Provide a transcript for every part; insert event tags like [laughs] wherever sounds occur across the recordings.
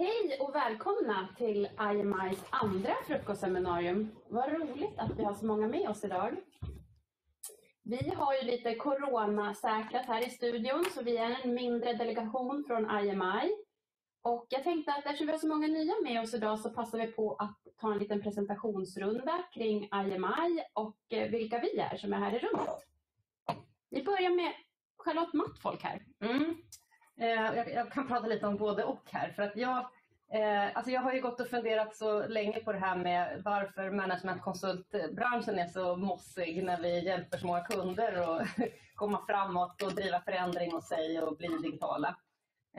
Hej och välkomna till IMIs andra frukostseminarium. Vad roligt att vi har så många med oss idag. Vi har ju lite coronasäkrat här i studion, så vi är en mindre delegation från IMI. Och jag tänkte att eftersom vi har så många nya med oss idag så passar vi på att ta en liten presentationsrunda kring IMI och eh, vilka vi är som är här i rummet. Vi börjar med Charlotte Mattfolk här. Mm. Eh, jag, kan prata lite om både och här. För att jag, eh, alltså jag har ju gått och funderat så länge på det här med varför managementkonsultbranschen är så mossig när vi hjälper så många kunder att [laughs] komma framåt och driva förändring hos sig och bli digitala.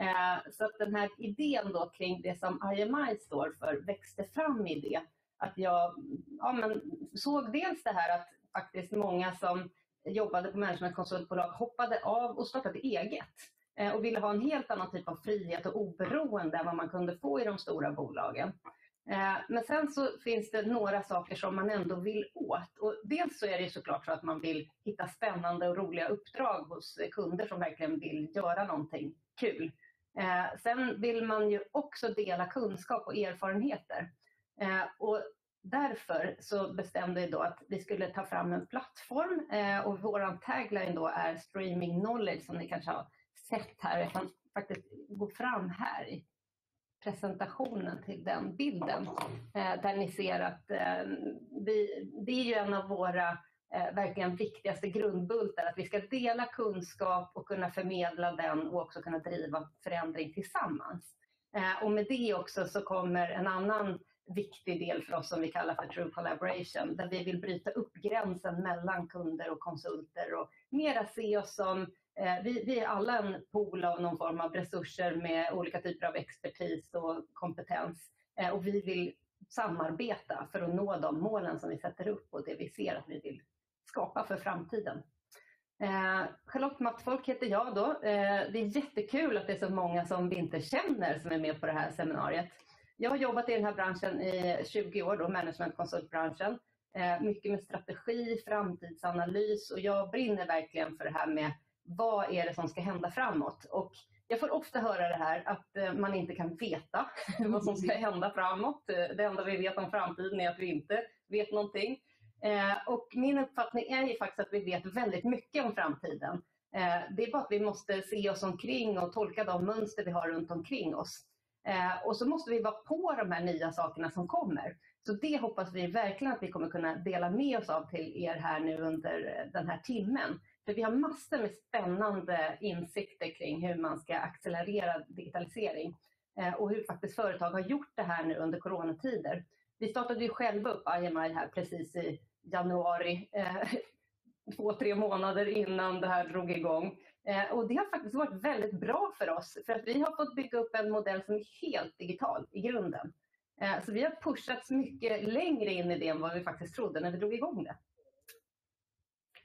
Eh, så att den här idén då kring det som IMI står för växte fram i det. Att jag ja, men såg dels det här att faktiskt många som jobbade på managementkonsultbolag hoppade av och startade eget Eh, och ville ha en helt annan typ av frihet och oberoende än vad man kunde få i de stora bolagen. Eh, men sen så finns det några saker som man ändå vill åt. Och dels så är det såklart så att man vill hitta spännande och roliga uppdrag hos kunder som verkligen vill göra någonting kul. Eh, sen vill man ju också dela kunskap och erfarenheter. Och därför så bestämde vi då att vi skulle ta fram en plattform och vår tagline då är streaming knowledge som ni kanske har sätt här. Jag kan faktiskt gå fram här i presentationen till den bilden eh, där ni ser att eh, vi, det är ju en av våra eh, verkligen viktigaste grundbultar att vi ska dela kunskap och kunna förmedla den och också kunna driva förändring tillsammans. Och med det också så kommer en annan viktig del för oss som vi kallar för true collaboration, där vi vill bryta upp gränsen mellan kunder och konsulter och mera se oss som Eh, vi, vi, är alla en pool av någon form av resurser med olika typer av expertis och kompetens eh, och vi vill samarbeta för att nå de målen som vi sätter upp och det vi ser att vi vill skapa för framtiden. Eh, Charlotte Mattfolk heter jag då. Eh, det är jättekul att det är så många som vi inte känner som är med på det här seminariet. Jag har jobbat i den här branschen i 20 år, då, managementkonsultbranschen. Eh, mycket med strategi, framtidsanalys och jag brinner verkligen för det här med vad är det som ska hända framåt. Och jag får ofta höra det här att eh, man inte kan veta [laughs] vad som ska hända framåt. Det enda vi vet om framtiden är att vi inte vet någonting. Eh, och min uppfattning är ju faktiskt att vi vet väldigt mycket om framtiden. Det är bara att vi måste se oss omkring och tolka de mönster vi har runt omkring oss. Eh, och så måste vi vara på de här nya sakerna som kommer. Så det hoppas vi verkligen att vi kommer kunna dela med oss av till er här nu under den här timmen. För vi har massor med spännande insikter kring hur man ska accelerera digitalisering eh, och hur faktiskt företag har gjort det här nu under coronatider. Vi startade ju själva upp IMI här precis i januari eh, [laughs] två, tre månader innan det här drog igång. Eh, och det har faktiskt varit väldigt bra för oss för att vi har fått bygga upp en modell som är helt digital i grunden. Så vi har pushats mycket längre in i det än vad vi faktiskt trodde när vi drog igång det.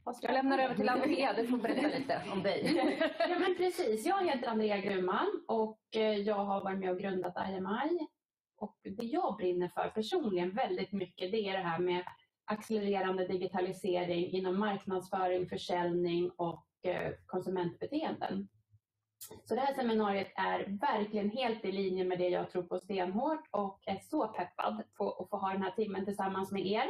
Jag lämnar över till Andrea, du får berätta lite om dig. [laughs] ja, men precis. Jag heter Andrea Grumman och eh, jag har varit med och grundat IMI. Och det jag brinner för personligen väldigt mycket det är det här med accelererande digitalisering inom marknadsföring, försäljning och eh, konsumentbeteenden. Så det här seminariet är verkligen helt i linje med det jag tror på stenhårt och är så peppad på att få ha den här timmen tillsammans med er.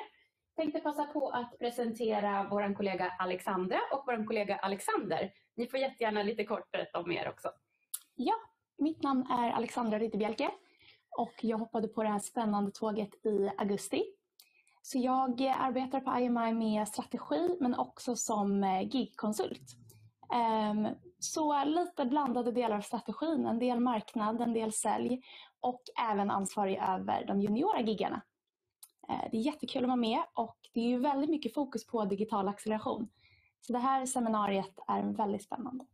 Tänkte passa på att presentera vår kollega Alexandra och vår kollega Alexander. Ni får jättegärna lite kort berätta om er också. Ja, mitt namn är Alexandra Rytterbjälke och jag hoppade på det här spännande tåget i augusti så jag arbetar på IMI med strategi men också som eh, gigkonsult. Ehm, så lite blandade delar av strategin, en del marknad, en del sälj och även ansvarig över de juniora giggarna. Eh, det är jättekul att vara med och det är ju väldigt mycket fokus på digital acceleration. Så det här seminariet är väldigt spännande.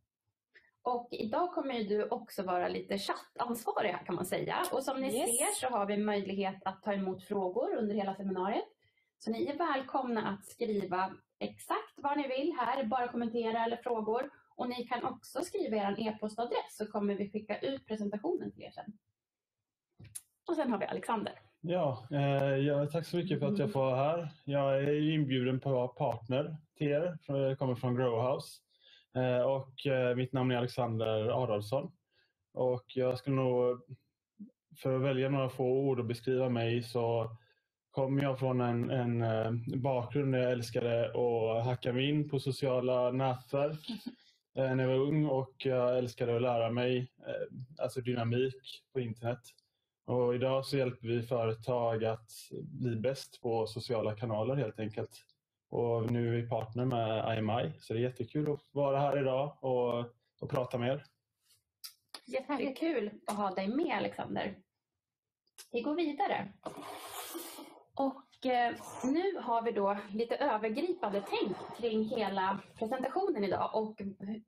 Och idag kommer du också vara lite chattansvarig kan man säga. Och som ni yes. ser så har vi möjlighet att ta emot frågor under hela seminariet. Så ni är välkomna att skriva exakt vad ni vill här, bara kommentera eller frågor. Och ni kan också skriva er e-postadress så kommer vi skicka ut presentationen till er sen. Och sen har vi Alexander. Ja, eh, ja, tack så mycket för att jag får vara här. Jag är inbjuden på partner till er. Jag kommer från Growhouse. Eh, och eh, mitt namn är Alexander Adolfsson. Och jag skulle nog för att välja några få ord och beskriva mig så kommer jag från en, en eh, bakgrund där jag älskade att hacka mig in på sociala nätverk eh, när jag var ung och jag älskade att lära mig eh, alltså dynamik på internet. Och idag så hjälper vi företag att bli bäst på sociala kanaler helt enkelt. Och nu är vi partner med IMI så det är jättekul att vara här idag och, och prata med er. Jättekul att ha dig med Alexander. Vi går vidare. Och eh, nu har vi då lite övergripande tänk kring hela presentationen idag och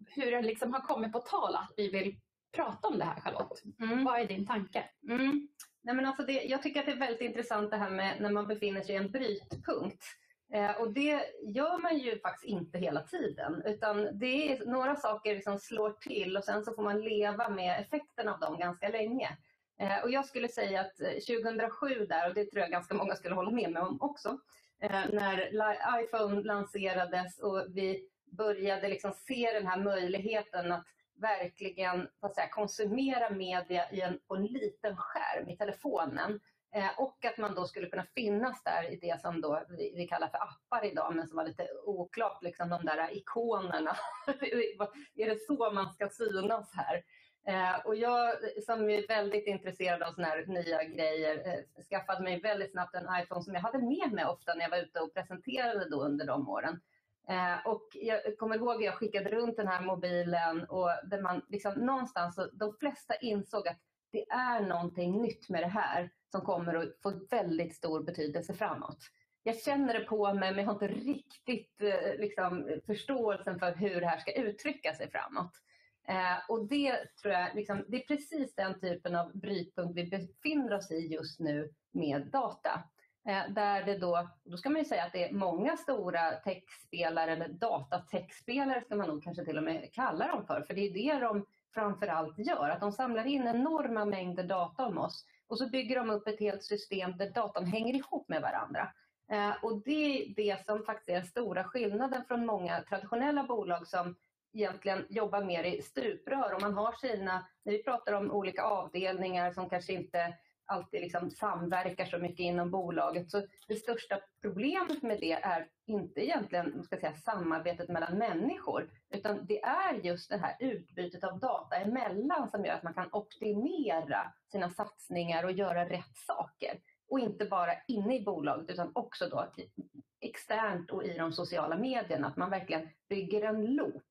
hur det liksom har kommit på tal att vi vill prata om det här Charlotte. Mm. Vad är din tanke? Mm. Nej, men alltså det, jag tycker att det är väldigt intressant det här med när man befinner sig i en brytpunkt. Eh, och det gör man ju faktiskt inte hela tiden utan det är några saker som slår till och sen så får man leva med effekterna av dem ganska länge. Eh, och jag skulle säga att 2007 eh, där, och det tror jag ganska många skulle hålla med mig om också, eh, när iPhone lanserades och vi började liksom se den här möjligheten att verkligen vad säga, konsumera media i en, på en liten skärm i telefonen. Eh, och att man då skulle kunna finnas där i det som då vi, vi kallar för appar idag, men som var lite oklart, liksom de där ikonerna. [laughs] är det så man ska synas här? Eh, och jag som är väldigt intresserad av såna här nya grejer eh, skaffade mig väldigt snabbt en iPhone som jag hade med mig ofta när jag var ute och presenterade då under de åren. Eh, och jag kommer ihåg att jag skickade runt den här mobilen och där man liksom någonstans, de flesta insåg att det är någonting nytt med det här som kommer att få väldigt stor betydelse framåt. Jag känner det på mig men jag har inte riktigt eh, liksom, förståelsen för hur det här ska uttrycka sig framåt. Eh, och det tror jag, liksom, det är precis den typen av brytpunkt vi befinner oss i just nu med data. Eh, där det då, då ska man ju säga att det är många stora techspelare, eller datatechspelare ska man nog kanske till och med kalla dem för, för det är det de framförallt gör, att de samlar in enorma mängder data om oss och så bygger de upp ett helt system där datan hänger ihop med varandra. Eh, och det är det som faktiskt är den stora skillnaden från många traditionella bolag som egentligen jobbar mer i stuprör och man har sina, när vi pratar om olika avdelningar som kanske inte alltid liksom samverkar så mycket inom bolaget. Så det största problemet med det är inte egentligen ska säga, samarbetet mellan människor, utan det är just det här utbytet av data emellan som gör att man kan optimera sina satsningar och göra rätt saker. Och inte bara inne i bolaget utan också då externt och i de sociala medierna, att man verkligen bygger en loop.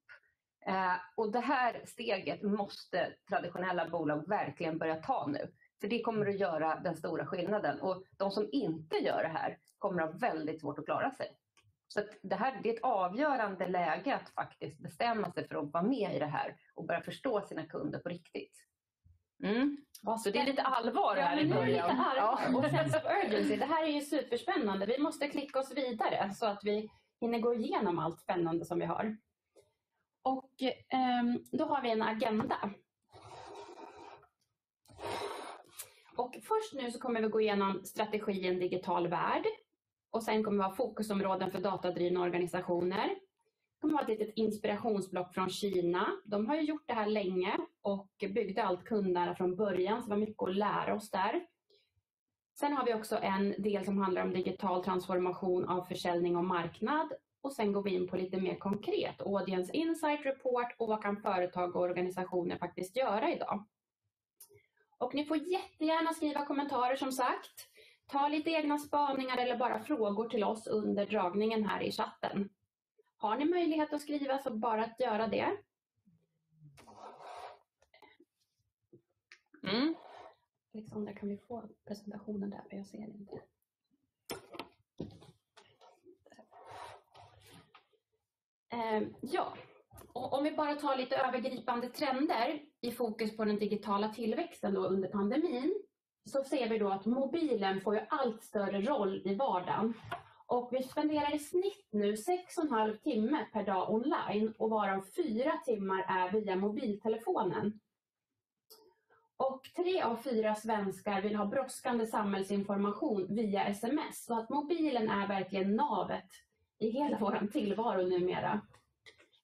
Eh, och det här steget måste traditionella bolag verkligen börja ta nu. För det kommer att göra den stora skillnaden. Och de som inte gör det här kommer att ha väldigt svårt att klara sig. Så det här det är ett avgörande läge att faktiskt bestämma sig för att vara med i det här och börja förstå sina kunder på riktigt. Mm. Så det är lite allvar ja, här i början. Lite allvar. Ja. Och sense of urgency. Det här är ju superspännande. Vi måste klicka oss vidare så att vi hinner gå igenom allt spännande som vi har. Och eh, då har vi en agenda Och först nu så kommer vi gå igenom strategi i en digital värld. Och sen kommer vi ha fokusområden för datadrivna organisationer. Det kommer vara ett litet inspirationsblock från Kina. De har ju gjort det här länge och byggde allt kundnära från början, så det var mycket att lära oss där. Sen har vi också en del som handlar om digital transformation av försäljning och marknad. Och sen går vi in på lite mer konkret, Audience Insight Report och vad kan företag och organisationer faktiskt göra idag. Och ni får jättegärna skriva kommentarer som sagt. Ta lite egna spaningar eller bara frågor till oss under dragningen här i chatten. Har ni möjlighet att skriva så bara att göra det. Mm. Alexandra, kan vi få presentationen där? För jag ser inte. Eh, ja, och om vi bara tar lite övergripande trender i fokus på den digitala tillväxten då under pandemin så ser vi då att mobilen får ju allt större roll i vardagen. Och vi spenderar i snitt nu 6,5 timme per dag online och varav 4 timmar är via mobiltelefonen. Och tre av fyra svenskar vill ha brådskande samhällsinformation via sms. Så att mobilen är verkligen navet i hela vår tillvaro numera.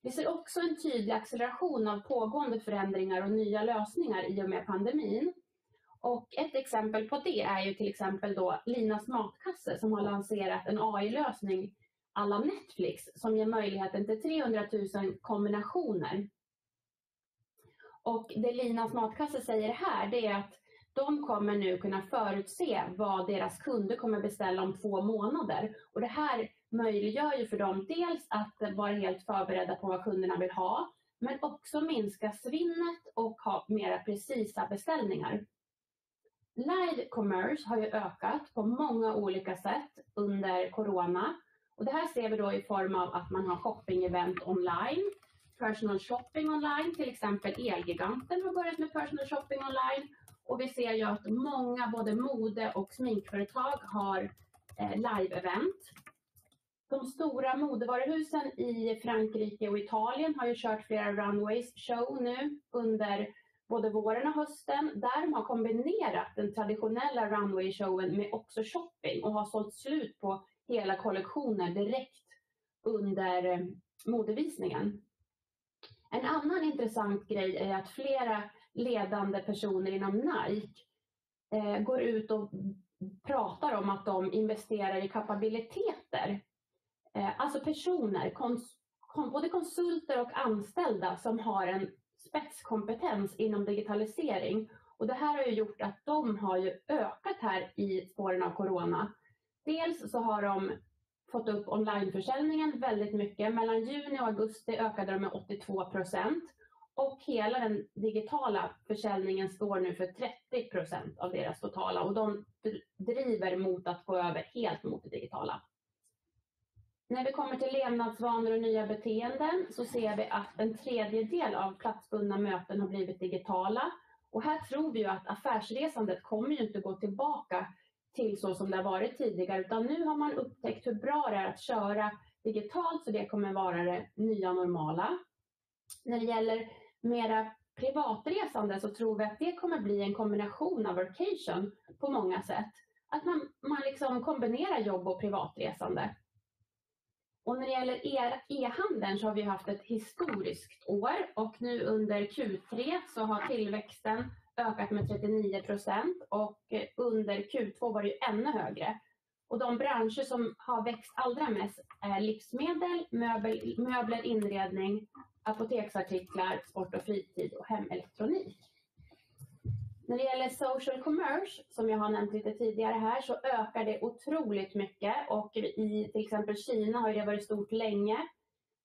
Vi ser också en tydlig acceleration av pågående förändringar och nya lösningar i och med pandemin. Och ett exempel på det är ju till exempel då Linas matkasse som har lanserat en AI-lösning alla Netflix som ger möjligheten till 300 000 kombinationer. Och det Linas matkasse säger här det är att de kommer nu kunna förutse vad deras kunder kommer beställa om två månader. Och det här möjliggör ju för dem dels att vara helt förberedda på vad kunderna vill ha, men också minska svinnet och ha mera precisa beställningar. Live commerce har ju ökat på många olika sätt under corona. Och det här ser vi då i form av att man har shopping-event online, personal shopping online, till exempel Elgiganten har börjat med personal shopping online. Och vi ser ju att många både mode och sminkföretag har eh, live-event. De stora modevaruhusen i Frankrike och Italien har ju kört flera runways show nu under både våren och hösten där de har kombinerat den traditionella runway-showen med också shopping och har sålt slut på hela kollektioner direkt under eh, modevisningen. En annan intressant grej är att flera ledande personer inom Nike eh, går ut och pratar om att de investerar i kapabiliteter. Eh, alltså personer, kons både konsulter och anställda som har en spetskompetens inom digitalisering. Och det här har ju gjort att de har ju ökat här i spåren av corona. Dels så har de fått upp onlineförsäljningen väldigt mycket. Mellan juni och augusti ökade de med 82 procent. Och hela den digitala försäljningen står nu för 30 procent av deras totala och de driver mot att gå över helt mot det digitala. När vi kommer till levnadsvanor och nya beteenden så ser vi att en tredjedel av platsbundna möten har blivit digitala. Och här tror vi ju att affärsresandet kommer ju inte gå tillbaka till så som det har varit tidigare, utan nu har man upptäckt hur bra det är att köra digitalt, så det kommer vara det nya normala. När det gäller mera privatresande så tror vi att det kommer bli en kombination av vacation på många sätt. Att man, man liksom kombinerar jobb och privatresande. Och när det gäller e-handeln så har vi haft ett historiskt år och nu under Q3 så har tillväxten ökat med 39 procent och under Q2 var det ju ännu högre. Och de branscher som har växt allra mest är livsmedel, möbel, möbler, inredning, apoteksartiklar, sport och fritid och hemelektronik. När det gäller social commerce, som jag har nämnt lite tidigare här, så ökar det otroligt mycket och i till exempel Kina har det varit stort länge.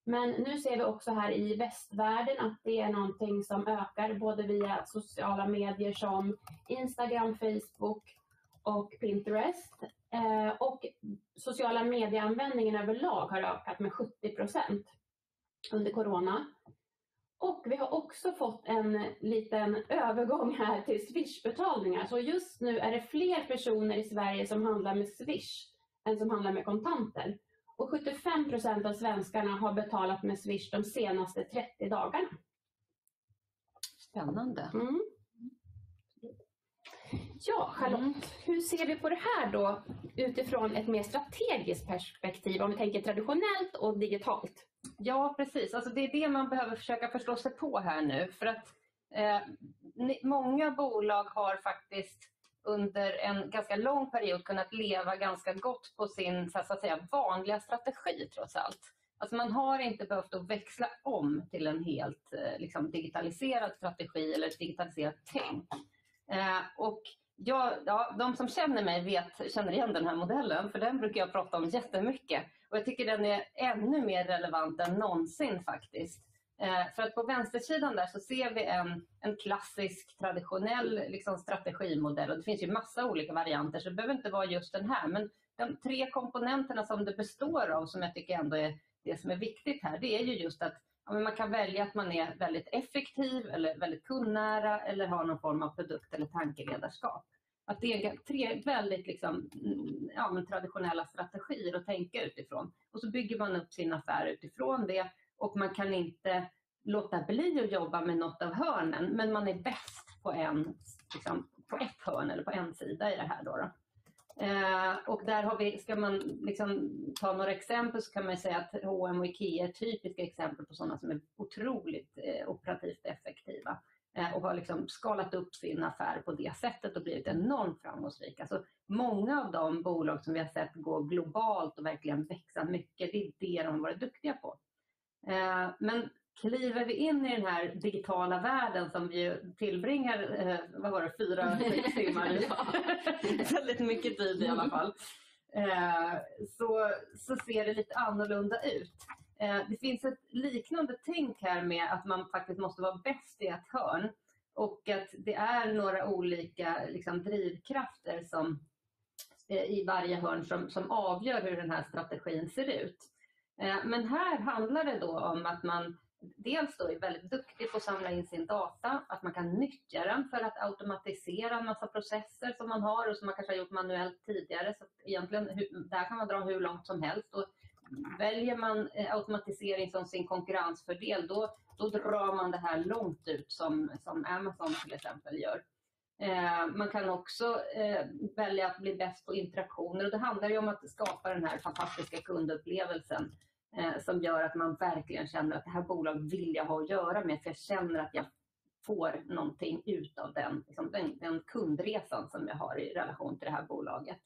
Men nu ser vi också här i västvärlden att det är någonting som ökar både via sociala medier som Instagram, Facebook och Pinterest. Eh, och sociala medieanvändningen överlag har ökat med 70 procent under corona. Och vi har också fått en liten övergång här till Swish-betalningar. Så just nu är det fler personer i Sverige som handlar med Swish än som handlar med kontanter. Och 75 procent av svenskarna har betalat med Swish de senaste 30 dagarna. Spännande. Mm. Ja, Charlotte, mm. hur ser vi på det här då utifrån ett mer strategiskt perspektiv om vi tänker traditionellt och digitalt? Ja, precis. Alltså det är det man behöver försöka förstå sig på här nu. För att eh, många bolag har faktiskt under en ganska lång period kunnat leva ganska gott på sin så att säga, vanliga strategi trots allt. Alltså man har inte behövt att växla om till en helt eh, liksom, digitaliserad strategi eller ett digitaliserat tänk. Eh, och jag, ja, de som känner mig vet, känner igen den här modellen, för den brukar jag prata om jättemycket. Och jag tycker den är ännu mer relevant än någonsin faktiskt. Eh, för att på vänstersidan där så ser vi en, en klassisk traditionell liksom, strategimodell och det finns ju massa olika varianter så det behöver inte vara just den här. Men de tre komponenterna som det består av som jag tycker ändå är det som är viktigt här det är ju just att man kan välja att man är väldigt effektiv eller väldigt kundnära eller har någon form av produkt eller tankeledarskap. Att det är tre väldigt liksom, mm, ja, men traditionella strategier att tänka utifrån. Och så bygger man upp sin affär utifrån det och man kan inte låta bli att jobba med något av hörnen men man är bäst på, en, liksom, på ett hörn eller på en sida i det här. Då, då. Eh, och där har vi, ska man liksom ta några exempel så kan man säga att H&M och IKEA är typiska exempel på sådana som är otroligt eh, operativt effektiva. Eh, och har liksom skalat upp sin affär på det sättet och blivit enormt framgångsrika. Alltså, många av de bolag som vi har sett gå globalt och verkligen växa mycket, det är det de har varit duktiga på. Eh, men kliver vi in i den här digitala världen som vi tillbringar, eh, vad var det, fyra, sex timmar i. Väldigt mycket tid i alla fall. Eh, så, så ser det lite annorlunda ut. Eh, det finns ett liknande tänk här med att man faktiskt måste vara bäst i ett hörn och att det är några olika liksom, drivkrafter som, eh, i varje hörn som, som avgör hur den här strategin ser ut. Eh, men här handlar det då om att man dels då är väldigt duktig på att samla in sin data, att man kan nyttja den för att automatisera en massa processer som man har och som man kanske har gjort manuellt tidigare. Så egentligen, där kan man dra hur långt som helst. Och väljer man eh, automatisering som sin konkurrensfördel, då, då drar man det här långt ut som, som Amazon till exempel gör. Eh, man kan också eh, välja att bli bäst på interaktioner och det handlar ju om att skapa den här fantastiska kundupplevelsen eh, som gör att man verkligen känner att det här bolaget vill jag ha att göra med för jag känner att jag får någonting ut av den, liksom den, den kundresan som jag har i relation till det här bolaget.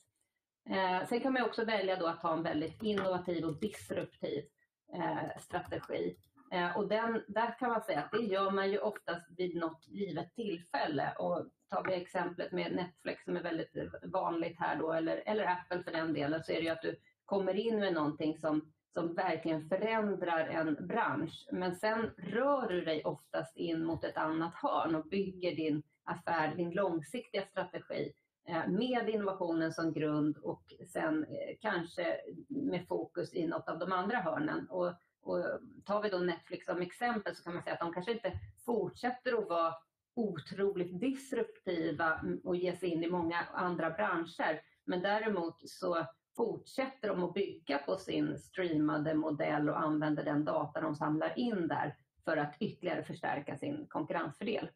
Eh, sen kan man också välja då att ha en väldigt innovativ och disruptiv eh, strategi. Eh, och den, där kan man säga att det gör man ju oftast vid något givet tillfälle. Och tar vi exemplet med Netflix som är väldigt vanligt här då, eller, eller Apple för den delen, så är det ju att du kommer in med någonting som som verkligen förändrar en bransch. Men sen rör du dig oftast in mot ett annat hörn och bygger din affär, din långsiktiga strategi eh, med innovationen som grund och sen eh, kanske med fokus i något av de andra hörnen. Och, och tar vi då Netflix som exempel så kan man säga att de kanske inte fortsätter att vara otroligt disruptiva och ge sig in i många andra branscher. Men däremot så fortsätter de att bygga på sin streamade modell och använder den data de samlar in där för att ytterligare förstärka sin konkurrensfördel.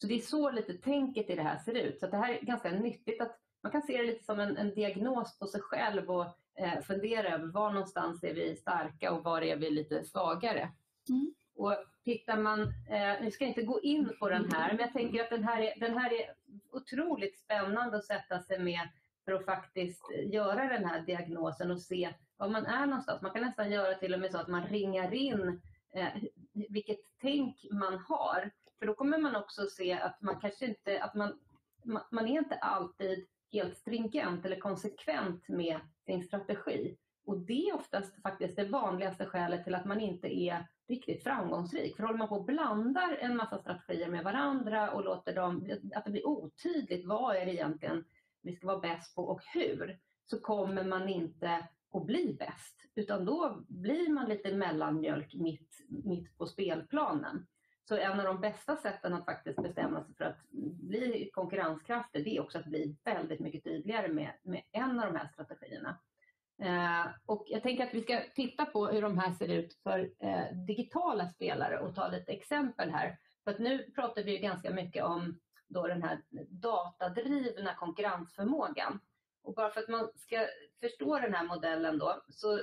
Så det är så lite tänket i det här ser ut. Så det här är ganska nyttigt att man kan se det lite som en, en diagnos på sig själv och eh, fundera över var någonstans är vi starka och var är vi lite svagare. Mm. Och tittar man, eh, nu ska jag inte gå in på den här, men jag tänker att den här är, den här är otroligt spännande att sätta sig med för att faktiskt eh, göra den här diagnosen och se var man är någonstans. Man kan nästan göra till och med så att man ringar in eh, vilket tänk man har. För då kommer man också se att man kanske inte, att man, man är inte alltid helt stringent eller konsekvent med sin strategi. Och det är oftast faktiskt det vanligaste skälet till att man inte är riktigt framgångsrik. För håller man på och blandar en massa strategier med varandra och låter dem, att det blir otydligt vad är det egentligen vi ska vara bäst på och hur, så kommer man inte att bli bäst. Utan då blir man lite mellanmjölk mitt, mitt på spelplanen. Så en av de bästa sätten att faktiskt bestämma sig för att bli konkurrenskraftig, det är också att bli väldigt mycket tydligare med, med en av de här strategierna. Eh, och jag tänker att vi ska titta på hur de här ser ut för eh, digitala spelare och ta lite exempel här. För att nu pratar vi ganska mycket om då den här datadrivna konkurrensförmågan. Och bara för att man ska förstå den här modellen då så,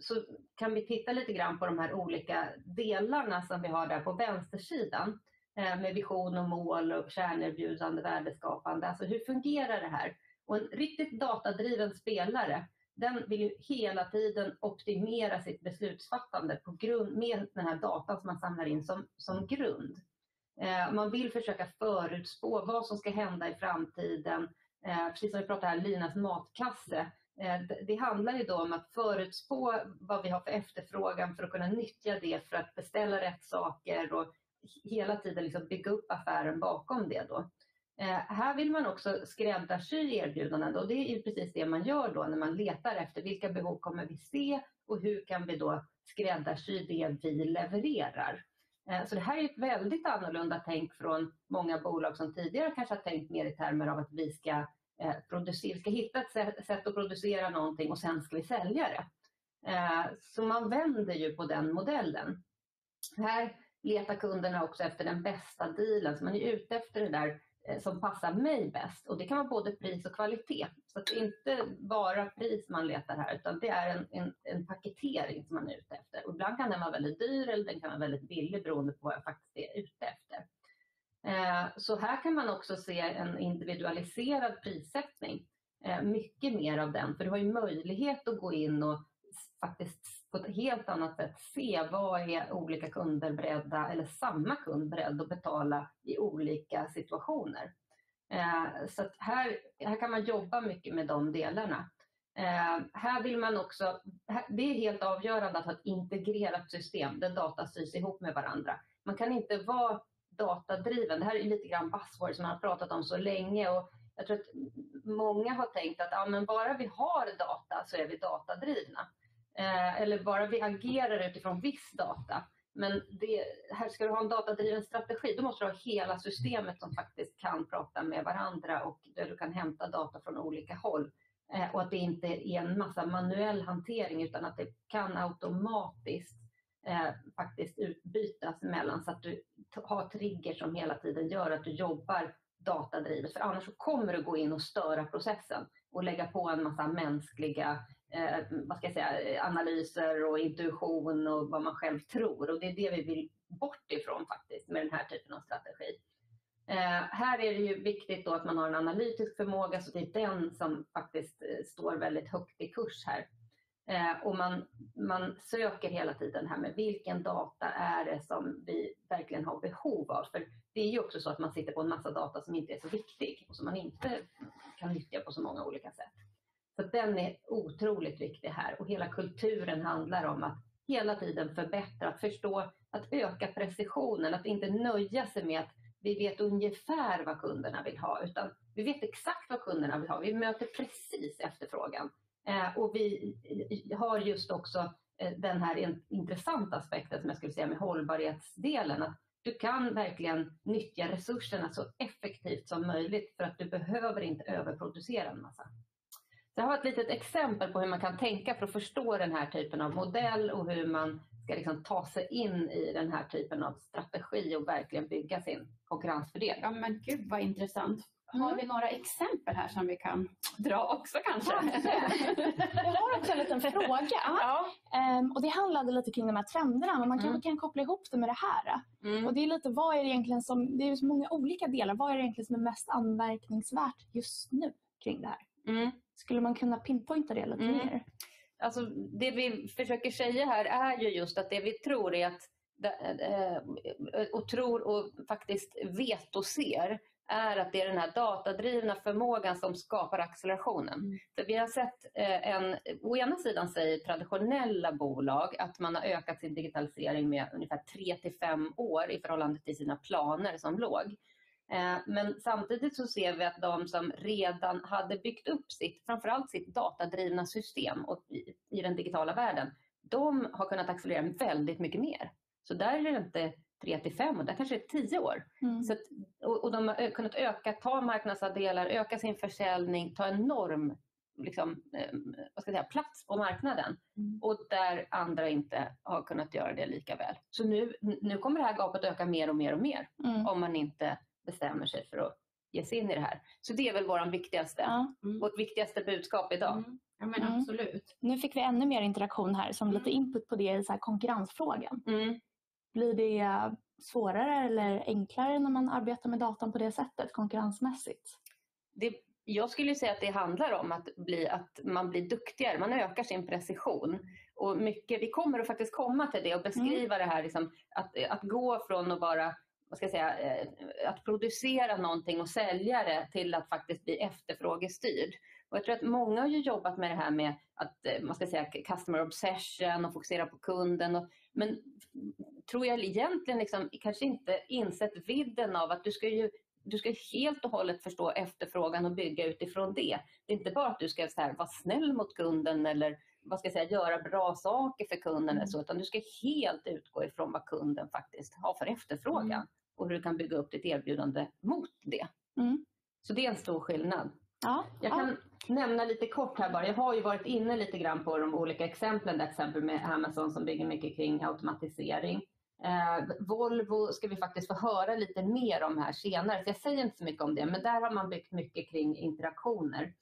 så kan vi titta lite grann på de här olika delarna som vi har där på vänstersidan eh, med vision och mål och kärnerbjudande, värdeskapande. Alltså hur fungerar det här? Och en riktigt datadriven spelare den vill ju hela tiden optimera sitt beslutsfattande på grund, med den här datan som man samlar in som, som grund. Eh, man vill försöka förutspå vad som ska hända i framtiden. Eh, precis som vi pratade här, Linas matkasse. Eh, det handlar ju då om att förutspå vad vi har för efterfrågan för att kunna nyttja det för att beställa rätt saker och hela tiden liksom bygga upp affären bakom det. Då. här vill man också skräddarsy erbjudanden och det är ju precis det man gör då när man letar efter vilka behov kommer vi se och hur kan vi då skräddarsy det vi levererar. Eh, så det här är ett väldigt annorlunda tänk från många bolag som tidigare kanske har tänkt mer i termer av att vi ska, eh, producera, ska hitta ett sätt, att producera någonting och sen ska vi sälja det. Eh, så man vänder ju på den modellen. Här letar kunderna också efter den bästa dealen, så man är ute efter det där Eh, som passar mig bäst. Och det kan vara både pris och kvalitet. Så det är inte bara pris man letar här, utan det är en, en, en paketering som man är ute efter. Och ibland kan den vara väldigt dyr eller den kan vara väldigt billig beroende på vad jag faktiskt är ute efter. Eh, så här kan man också se en individualiserad prissättning. Eh, mycket mer av den, för du har ju möjlighet att gå in och faktiskt på ett helt annat sätt se vad är olika kunder beredda, eller samma kund beredd att betala i olika situationer. Eh, så här, här kan man jobba mycket med de delarna. Eh, här vill man också, det är helt avgörande att ha ett integrerat system där data styrs ihop med varandra. Man kan inte vara datadriven. Det här är lite grann buzzword som man har pratat om så länge och jag tror att många har tänkt att ja, men bara vi har data så är vi datadrivna. Eh, eller bara vi agerar utifrån viss data. Men det, här ska du ha en datadriven strategi, då måste du ha hela systemet som faktiskt kan prata med varandra och där du kan hämta data från olika håll. Eh, och att det inte är en massa manuell hantering utan att det kan automatiskt eh, faktiskt utbytas mellan så att du har trigger som hela tiden gör att du jobbar datadrivet. För annars så kommer du gå in och störa processen och lägga på en massa mänskliga eh, vad ska jag säga, analyser och intuition och vad man själv tror. Och det är det vi vill bort ifrån faktiskt med den här typen av strategi. Eh, här är det ju viktigt då att man har en analytisk förmåga så det är den som faktiskt eh, står väldigt högt i kurs här. Eh, och man, man söker hela tiden här med vilken data är det som vi verkligen har behov av. För det är ju också så att man sitter på en massa data som inte är så viktig och som man inte kan nyttja på så många olika sätt. Så den är otroligt viktig här och hela kulturen handlar om att hela tiden förbättra, att förstå, att öka precisionen, att inte nöja sig med att vi vet ungefär vad kunderna vill ha, utan vi vet exakt vad kunderna vill ha. Vi möter precis efterfrågan. Eh, och vi har just också eh, den här intressanta aspekten som jag skulle säga med hållbarhetsdelen. Att du kan verkligen nyttja resurserna så effektivt som möjligt för att du behöver inte överproducera en massa. Så jag har ett litet exempel på hur man kan tänka för att förstå den här typen av modell och hur man ska liksom ta sig in i den här typen av strategi och verkligen bygga sin konkurrensfördel. Ja men gud vad intressant. Har Mm. vi några exempel här som vi kan dra också kanske? [laughs] Jag har också en liten fråga. ja. Ehm, och det handlade lite kring de här trenderna, men man kanske Mm. kan koppla ihop det med det här. Mm. Och det är lite, vad är det egentligen som, det är så många olika delar, vad är det egentligen som är mest anmärkningsvärt just nu kring det här? Mm. Skulle man kunna pinpointa det lite Mm. mer? Alltså, det vi försöker säga här är ju just att det vi tror är att eh, och tror och faktiskt vet och ser är att det är den här datadrivna förmågan som skapar accelerationen. Mm. För vi har sett eh, en, å ena sidan säger traditionella bolag att man har ökat sin digitalisering med ungefär 3 till 5 år i förhållande till sina planer som låg. Eh, Men samtidigt så ser vi att de som redan hade byggt upp sitt, framförallt sitt datadrivna system och i, den digitala världen, de har kunnat accelerera väldigt mycket mer. Så där är det inte 3 till 5 och där kanske det är 10 år. Mm. Så att, och, de har kunnat öka, ta marknadsandelar, öka sin försäljning, ta enorm liksom, eh, vad ska jag säga, plats på marknaden. Mm. Och där andra inte har kunnat göra det lika väl. Så nu, nu kommer det här gapet öka mer och mer och mer Mm. om man inte bestämmer sig för att ge sig in i det här. Så det är väl vår viktigaste, Ja. Mm. vårt viktigaste budskap idag. Mm. Ja men Mm. absolut. Nu fick vi ännu mer interaktion här, som lite Mm. input på det i så här konkurrensfrågan. Mm. Blir det svårare eller enklare när man arbetar med datan på det sättet, konkurrensmässigt? Det, jag skulle säga att det handlar om att, bli, att man blir duktigare, man ökar sin precision. Och mycket, vi kommer att faktiskt komma till det och beskriva det här, liksom, att, att gå från att vara vad ska jag säga, eh, att producera någonting och sälja det till att faktiskt bli efterfrågestyrd. Och jag tror att många har ju jobbat med det här med att, eh, man ska säga, customer obsession och fokusera på kunden. Och, men tror jag egentligen liksom, kanske inte insett vidden av att du ska ju du ska helt och hållet förstå efterfrågan och bygga utifrån det. Det är inte bara att du ska så här, vara snäll mot kunden eller vad ska jag säga, göra bra saker för kunden, eller så, utan du ska helt utgå ifrån vad kunden faktiskt har för efterfrågan Mm. Och hur du kan bygga upp ditt erbjudande mot det. Mm. Så det är en stor skillnad. Ja, Jag ja. kan nämna lite kort här bara. Jag har ju varit inne lite grann på de olika exemplen, till exempel med Amazon som bygger mycket kring automatisering. Eh, Volvo ska vi faktiskt få höra lite mer om här senare, så jag säger inte så mycket om det, men där har man byggt mycket kring interaktioner.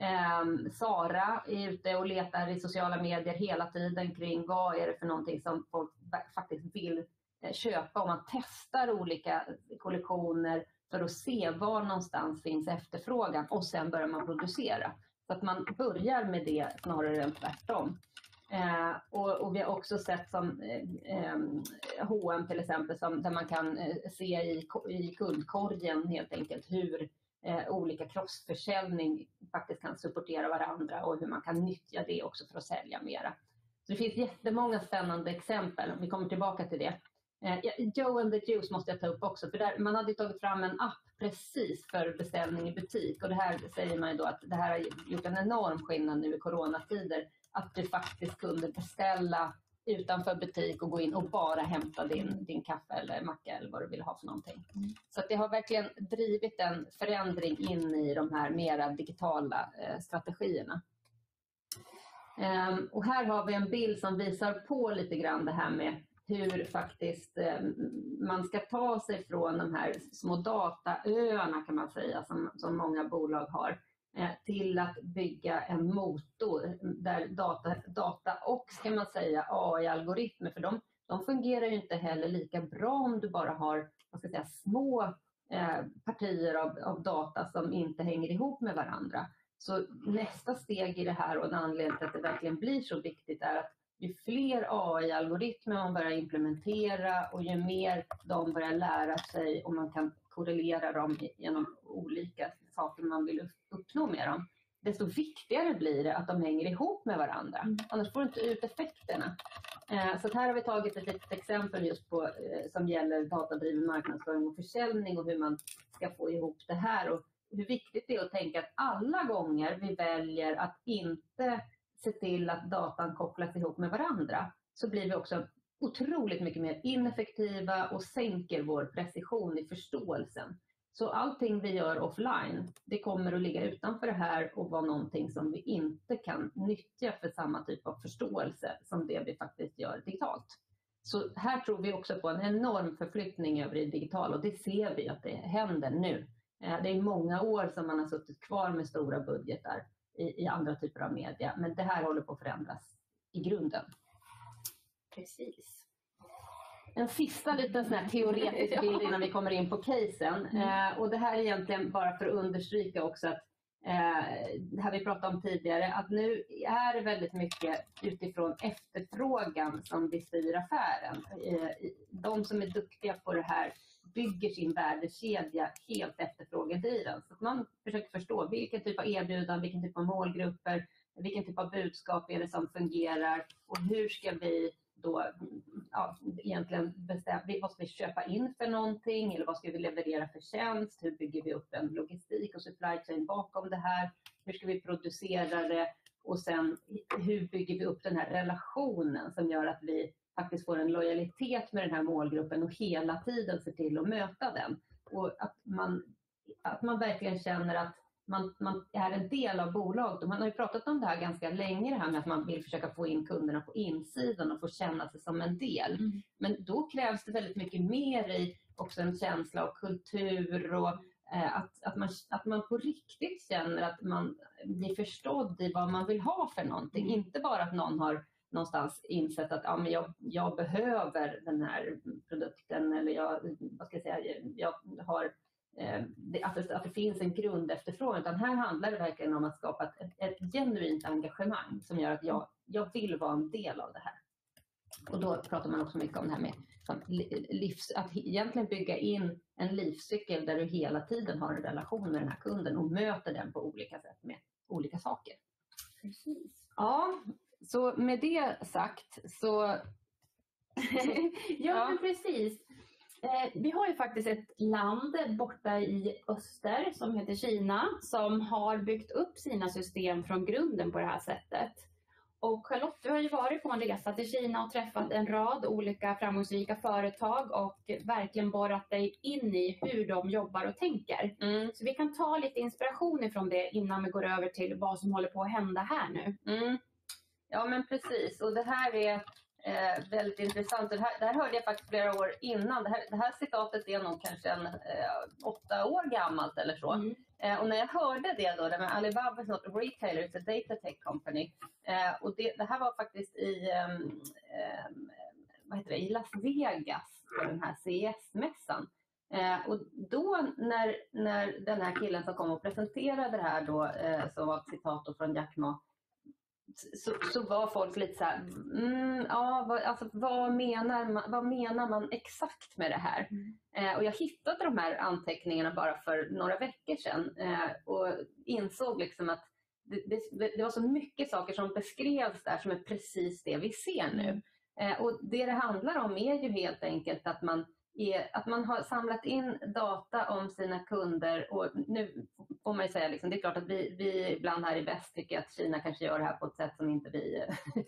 Eh, Sara är ute och letar i sociala medier hela tiden kring vad är det för någonting som folk fa- faktiskt vill Eh, köpa och man testar olika kollektioner för att se var någonstans finns efterfrågan och sen börjar man producera. Så att man börjar med det snarare än tvärtom. Eh, och, och, vi har också sett som eh, eh H&M till exempel, som, där man kan eh, se i, i kundkorgen helt enkelt hur eh, olika krossförsäljning faktiskt kan supportera varandra och hur man kan nyttja det också för att sälja mera. Så det finns jättemånga spännande exempel, om vi kommer tillbaka till det. Eh, Joe and the Juice måste jag ta upp också, för där, man hade tagit fram en app precis för beställning i butik och det här säger man ju då att det här har gjort en enorm skillnad nu i coronatider, att du faktiskt kunde beställa utanför butik och gå in och bara hämta din, din kaffe eller macka eller vad du vill ha för någonting. Mm. Så det har verkligen drivit en förändring in i de här mera digitala eh, strategierna. Um, och här har vi en bild som visar på lite grann det här med hur faktiskt eh, man ska ta sig från de här små dataöarna kan man säga som, som många bolag har eh, till att bygga en motor där data, data och ska man säga AI-algoritmer, för de, de fungerar ju inte heller lika bra om du bara har vad ska säga, små eh, partier av, av data som inte hänger ihop med varandra. Så nästa steg i det här och en anledning till att det verkligen blir så viktigt är att ju fler AI-algoritmer man börjar implementera och ju mer de börjar lära sig och man kan korrelera dem genom olika saker man vill uppnå med dem, desto viktigare blir det att de hänger ihop med varandra. Mm. Annars får du inte ut effekterna. Eh, så här har vi tagit ett litet exempel just på, eh, som gäller datadriven marknadsföring och försäljning och hur man ska få ihop det här och hur viktigt det är att tänka att alla gånger vi väljer att inte se till att datan kopplas ihop med varandra så blir vi också otroligt mycket mer ineffektiva och sänker vår precision i förståelsen. Så allting vi gör offline, det kommer att ligga utanför det här och vara någonting som vi inte kan nyttja för samma typ av förståelse som det vi faktiskt gör digitalt. Så här tror vi också på en enorm förflyttning över i digital och det ser vi att det händer nu. Eh, det är många år som man har suttit kvar med stora budgetar i, i andra typer av media. Men det här håller på att förändras i grunden. Precis. En sista liten sån teoretisk [laughs] bild innan vi kommer in på casen. Mm. Eh, och det här är egentligen bara för att understryka också att eh, det här vi pratade om tidigare, att nu är det väldigt mycket utifrån efterfrågan som vi styr affären. Eh, de som är duktiga på det här bygger sin värdekedja helt efterfrågedriven. Så att man försöker förstå vilken typ av erbjudanden, vilken typ av målgrupper, vilken typ av budskap är det som fungerar och hur ska vi då ja, egentligen bestämma, vad ska vi köpa in för någonting eller vad ska vi leverera för tjänst? Hur bygger vi upp en logistik och supply chain bakom det här? Hur ska vi producera det? Och sen hur bygger vi upp den här relationen som gör att vi faktiskt får en lojalitet med den här målgruppen och hela tiden ser till att möta den. Och att man, att man verkligen känner att man, man är en del av bolaget. Man har ju pratat om det här ganska länge, det här med att man vill försöka få in kunderna på insidan och få känna sig som en del. Mm. Men då krävs det väldigt mycket mer i också en känsla av kultur och eh, att, att, man, att man på riktigt känner att man blir förstådd i vad man vill ha för någonting. Mm. Inte bara att någon har någonstans insett att ja, men jag, jag behöver den här produkten eller jag, vad ska jag, säga, jag har eh, att, det, att det finns en grund efterfrågan. Utan här handlar det verkligen om att skapa ett, ett genuint engagemang som gör att jag, jag vill vara en del av det här. Och då pratar man också mycket om det här med livs, att egentligen bygga in en livscykel där du hela tiden har en relation med den här kunden och möter den på olika sätt med olika saker. Precis. Ja, så med det sagt så... [laughs] ja, men precis. Eh, vi har ju faktiskt ett land borta i öster som heter Kina som har byggt upp sina system från grunden på det här sättet. Och Charlotte, du har ju varit på en resa till Kina och träffat en rad olika framgångsrika företag och verkligen borrat dig in i hur de jobbar och tänker. Mm. Så vi kan ta lite inspiration ifrån det innan vi går över till vad som håller på att hända här nu. Mm. Ja, men precis. Och det här är eh, väldigt intressant. Det här, det här, hörde jag faktiskt flera år innan. Det här, det här citatet är nog kanske en, eh, åtta år gammalt eller så. Mm. Eh, och när jag hörde det då, det med Alibaba is not a retailer, it's a data tech company. Eh, och det, det, här var faktiskt i ehm, ehm, vad heter det, i Las Vegas på den här CES-mässan. Eh, och då när, när den här killen som kom och presenterade det här då, eh, som var ett citat från Jack Ma, så, så var folk lite så här, mm, ja, vad, alltså, vad, menar man, vad menar man exakt med det här? Mm. Eh, och jag hittade de här anteckningarna bara för några veckor sedan eh, och insåg liksom att det, det, det, var så mycket saker som beskrevs där som är precis det vi ser nu. Eh, och det det handlar om är ju helt enkelt att man är att man har samlat in data om sina kunder och nu får man ju säga, liksom, det är klart att vi, vi ibland här i väst tycker att Kina kanske gör det här på ett sätt som inte vi eh,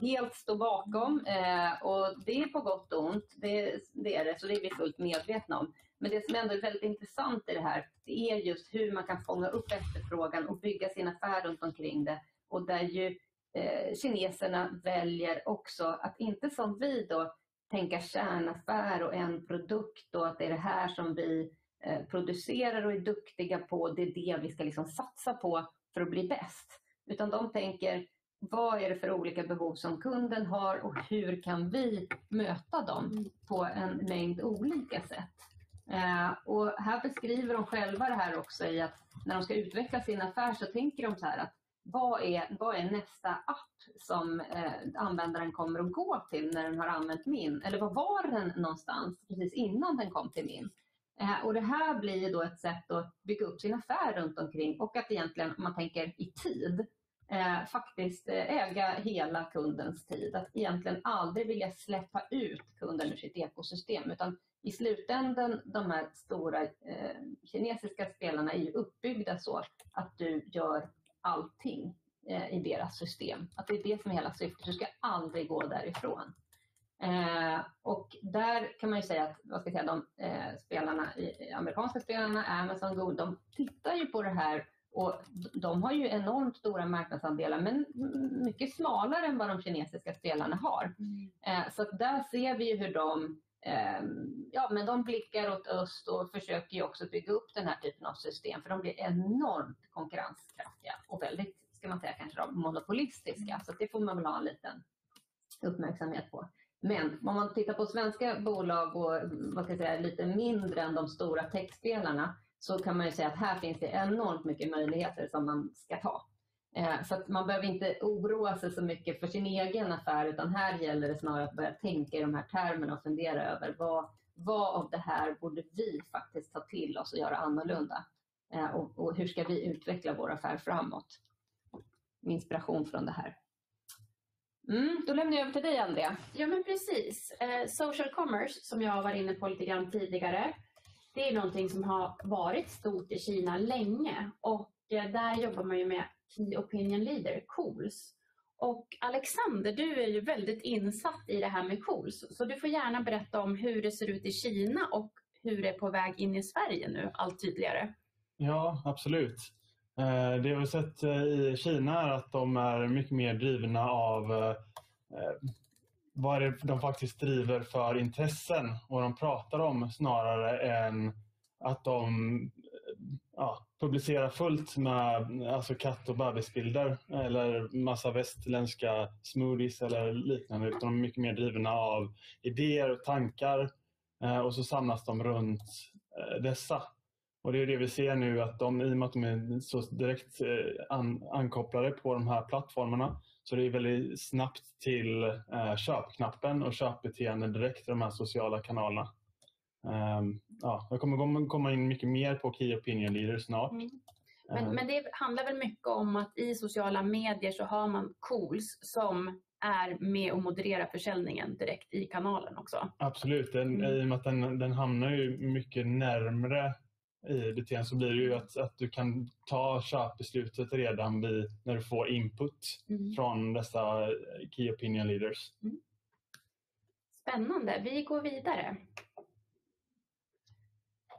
[laughs] helt står bakom. Eh, och det är på gott och ont, det, det, är det, så det är vi fullt medvetna om. Men det som ändå är väldigt intressant i det här, det är just hur man kan fånga upp efterfrågan och bygga sin affär runt omkring det. Och där ju eh, kineserna väljer också att inte som vi då tänka kärnaffär och en produkt och att det är det här som vi eh, producerar och är duktiga på. Det är det vi ska liksom satsa på för att bli bäst. Utan de tänker, vad är det för olika behov som kunden har och hur kan vi möta dem på en mängd olika sätt? Eh, och här beskriver de själva det här också i att när de ska utveckla sin affär så tänker de så här att vad är, vad är nästa app som eh, användaren kommer att gå till när den har använt min? Eller var var den någonstans precis innan den kom till min? Eh, och det här blir då ett sätt att bygga upp sin affär runt omkring och att egentligen, om man tänker i tid, eh, faktiskt eh, äga hela kundens tid. Att egentligen aldrig vilja släppa ut kunden ur sitt ekosystem utan i slutändan, de här stora eh, kinesiska spelarna är ju uppbyggda så att du gör allting eh, i deras system. Att det är det som är hela syftet. Du ska aldrig gå därifrån. Eh, och där kan man ju säga att vad ska jag säga, de eh, spelarna, amerikanska spelarna, Amazon, Google, de tittar ju på det här och de har ju enormt stora marknadsandelar men mycket smalare än vad de kinesiska spelarna har. Mm. Eh, så där ser vi hur de Ehm, ja, men de blickar åt öst och försöker ju också bygga upp den här typen av system för de blir enormt konkurrenskraftiga och väldigt, ska man säga, kanske då, monopolistiska. Så det får man väl ha en liten uppmärksamhet på. Men om man tittar på svenska bolag och vad ska jag säga, lite mindre än de stora techspelarna så kan man ju säga att här finns det enormt mycket möjligheter som man ska ta. Eh, så att man behöver inte oroa sig så mycket för sin egen affär utan här gäller det snarare att börja tänka i de här termerna och fundera över vad, vad av det här borde vi faktiskt ta till oss och göra annorlunda? Eh, och, och hur ska vi utveckla vår affär framåt? Med inspiration från det här. Mm, då lämnar jag över till dig, Andrea. Ja, men precis. Eh, social commerce, som jag var inne på lite grann tidigare, det är någonting som har varit stort i Kina länge och där jobbar man ju med Key Opinion Leader, COOLS. Och Alexander, du är ju väldigt insatt i det här med COOLS, så du får gärna berätta om hur det ser ut i Kina och hur det är på väg in i Sverige nu allt tydligare. Ja, absolut. Eh, det vi har sett eh, i Kina är att de är mycket mer drivna av eh, vad de faktiskt driver för intressen och de pratar om snarare än att de ja, publicera fullt med alltså katt och bebisbilder eller massa västerländska smoothies eller liknande utan de är mycket mer drivna av idéer och tankar eh, och så samlas de runt eh, dessa. Och det är det vi ser nu att de, i och med att de är så direkt eh, an, ankopplade på de här plattformarna så det är väldigt snabbt till eh, köpknappen och köpbeteende direkt i de här sociala kanalerna. Um, ja, jag kommer komma in mycket mer på Key Opinion Leader snart. Mm. Men, uh, men det handlar väl mycket om att i sociala medier så har man cools som är med och modererar försäljningen direkt i kanalen också. Absolut, den, mm. i och med att den, den hamnar ju mycket närmre i beteende så blir det ju att, att du kan ta köpbeslutet redan vid, när du får input mm. från dessa Key Opinion Leaders. Mm. Spännande, vi går vidare.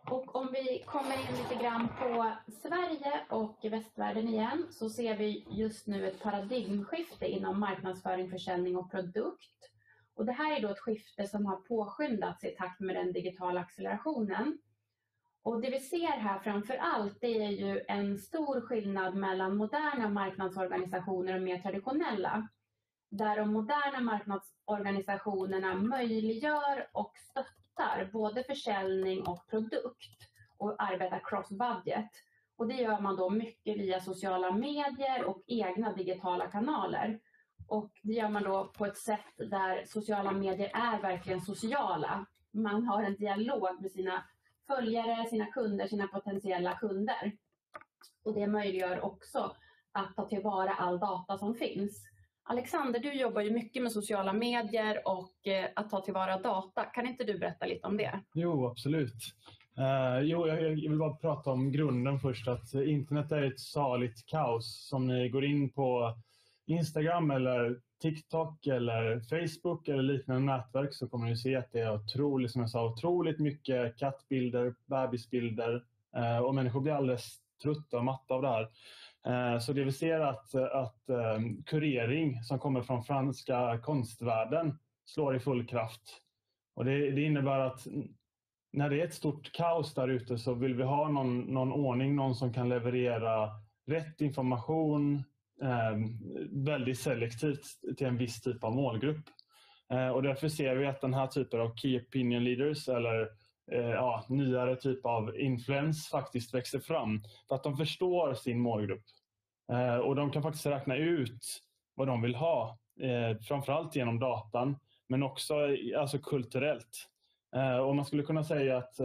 Och om vi kommer in lite grann på Sverige och västvärlden igen så ser vi just nu ett paradigmskifte inom marknadsföring, försäljning och produkt. Och det här är då ett skifte som har påskyndats i takt med den digitala accelerationen. Och det vi ser här framför allt det är ju en stor skillnad mellan moderna marknadsorganisationer och mer traditionella. där de moderna marknadsorganisationerna möjliggör och stöttar både försäljning och produkt och arbetar cross-budget. Och det gör man då mycket via sociala medier och egna digitala kanaler. Och det gör man då på ett sätt där sociala medier är verkligen sociala. Man har en dialog med sina följare, sina kunder, sina potentiella kunder. Och det möjliggör också att ta tillvara all data som finns. Alexander, du jobbar ju mycket med sociala medier och eh, att ta tillvara data. Kan inte du berätta lite om det? Jo, absolut. Uh, jo, jag, jag, vill bara prata om grunden först. Att internet är ett saligt kaos. Som ni går in på Instagram eller TikTok eller Facebook eller liknande nätverk så kommer ni se att det är otroligt, som jag sa, otroligt mycket kattbilder, bebisbilder uh, och människor blir alldeles trötta och matta av det här. Eh, så det vi ser är att, att ehm, kurering som kommer från franska konstvärlden slår i full kraft. Och det, det innebär att när det är ett stort kaos där ute så vill vi ha någon, någon ordning, någon som kan leverera rätt information eh, väldigt selektivt till en viss typ av målgrupp. Eh, och därför ser vi att den här typen av Key Opinion Leaders eller eh, Eh, ja, nyare typ av influens faktiskt växer fram. För att de förstår sin målgrupp. Eh, och de kan faktiskt räkna ut vad de vill ha. Eh, framförallt genom datan men också alltså kulturellt. Och man skulle kunna säga att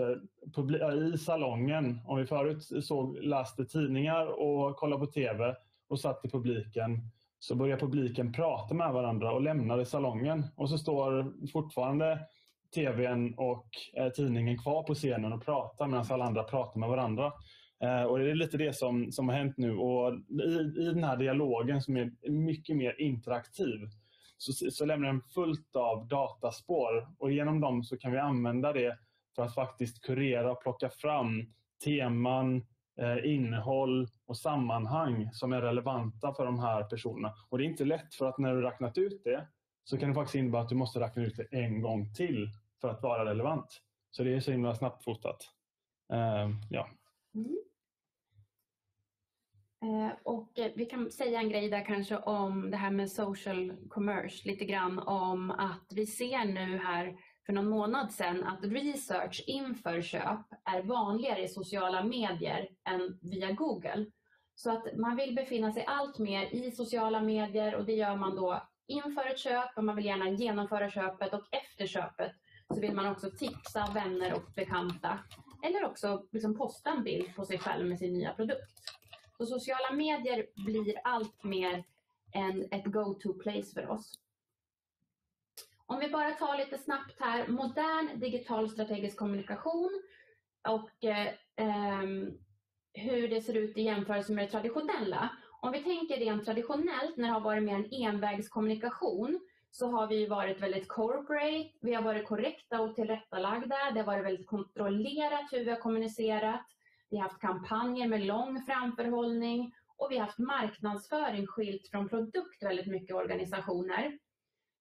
i salongen, om vi förut såg, läste tidningar och kollade på TV och satt i publiken, så börjar publiken prata med varandra och lämnade salongen. Och så står fortfarande TVn och eh, tidningen kvar på scenen och pratar medan alla andra pratar med varandra. Eh, och Det är lite det som, som har hänt nu. Och i, I den här dialogen som är mycket mer interaktiv så, så lämnar den fullt av dataspår och genom dem så kan vi använda det för att faktiskt kurera och plocka fram teman, eh, innehåll och sammanhang som är relevanta för de här personerna. Och det är inte lätt för att när du räknat ut det så kan det faktiskt innebära att du måste räkna ut det en gång till för att vara relevant. Så det är så himla snabbfotat. Uh, ehm, ja. Mm. Eh, och eh, vi kan säga en grej där kanske om det här med social commerce, lite grann om att vi ser nu här för någon månad sedan att research inför köp är vanligare i sociala medier än via Google. Så att man vill befinna sig allt mer i sociala medier och det gör man då inför ett köp och man vill gärna genomföra köpet och efter köpet så vill man också tipsa vänner och bekanta eller också liksom posta en bild på sig själv med sin nya produkt. Så sociala medier blir allt mer en, ett go-to-place för oss. Om vi bara tar lite snabbt här, modern digital strategisk kommunikation och eh, ehm, hur det ser ut i jämförelse med det traditionella. Om vi tänker rent traditionellt när det har varit mer en envägskommunikation så har vi varit väldigt corporate, vi har varit korrekta och tillrättalagda, det har varit väldigt kontrollerat hur vi har kommunicerat. Vi har haft kampanjer med lång framförhållning och vi har haft marknadsföring skilt från produkt väldigt mycket organisationer.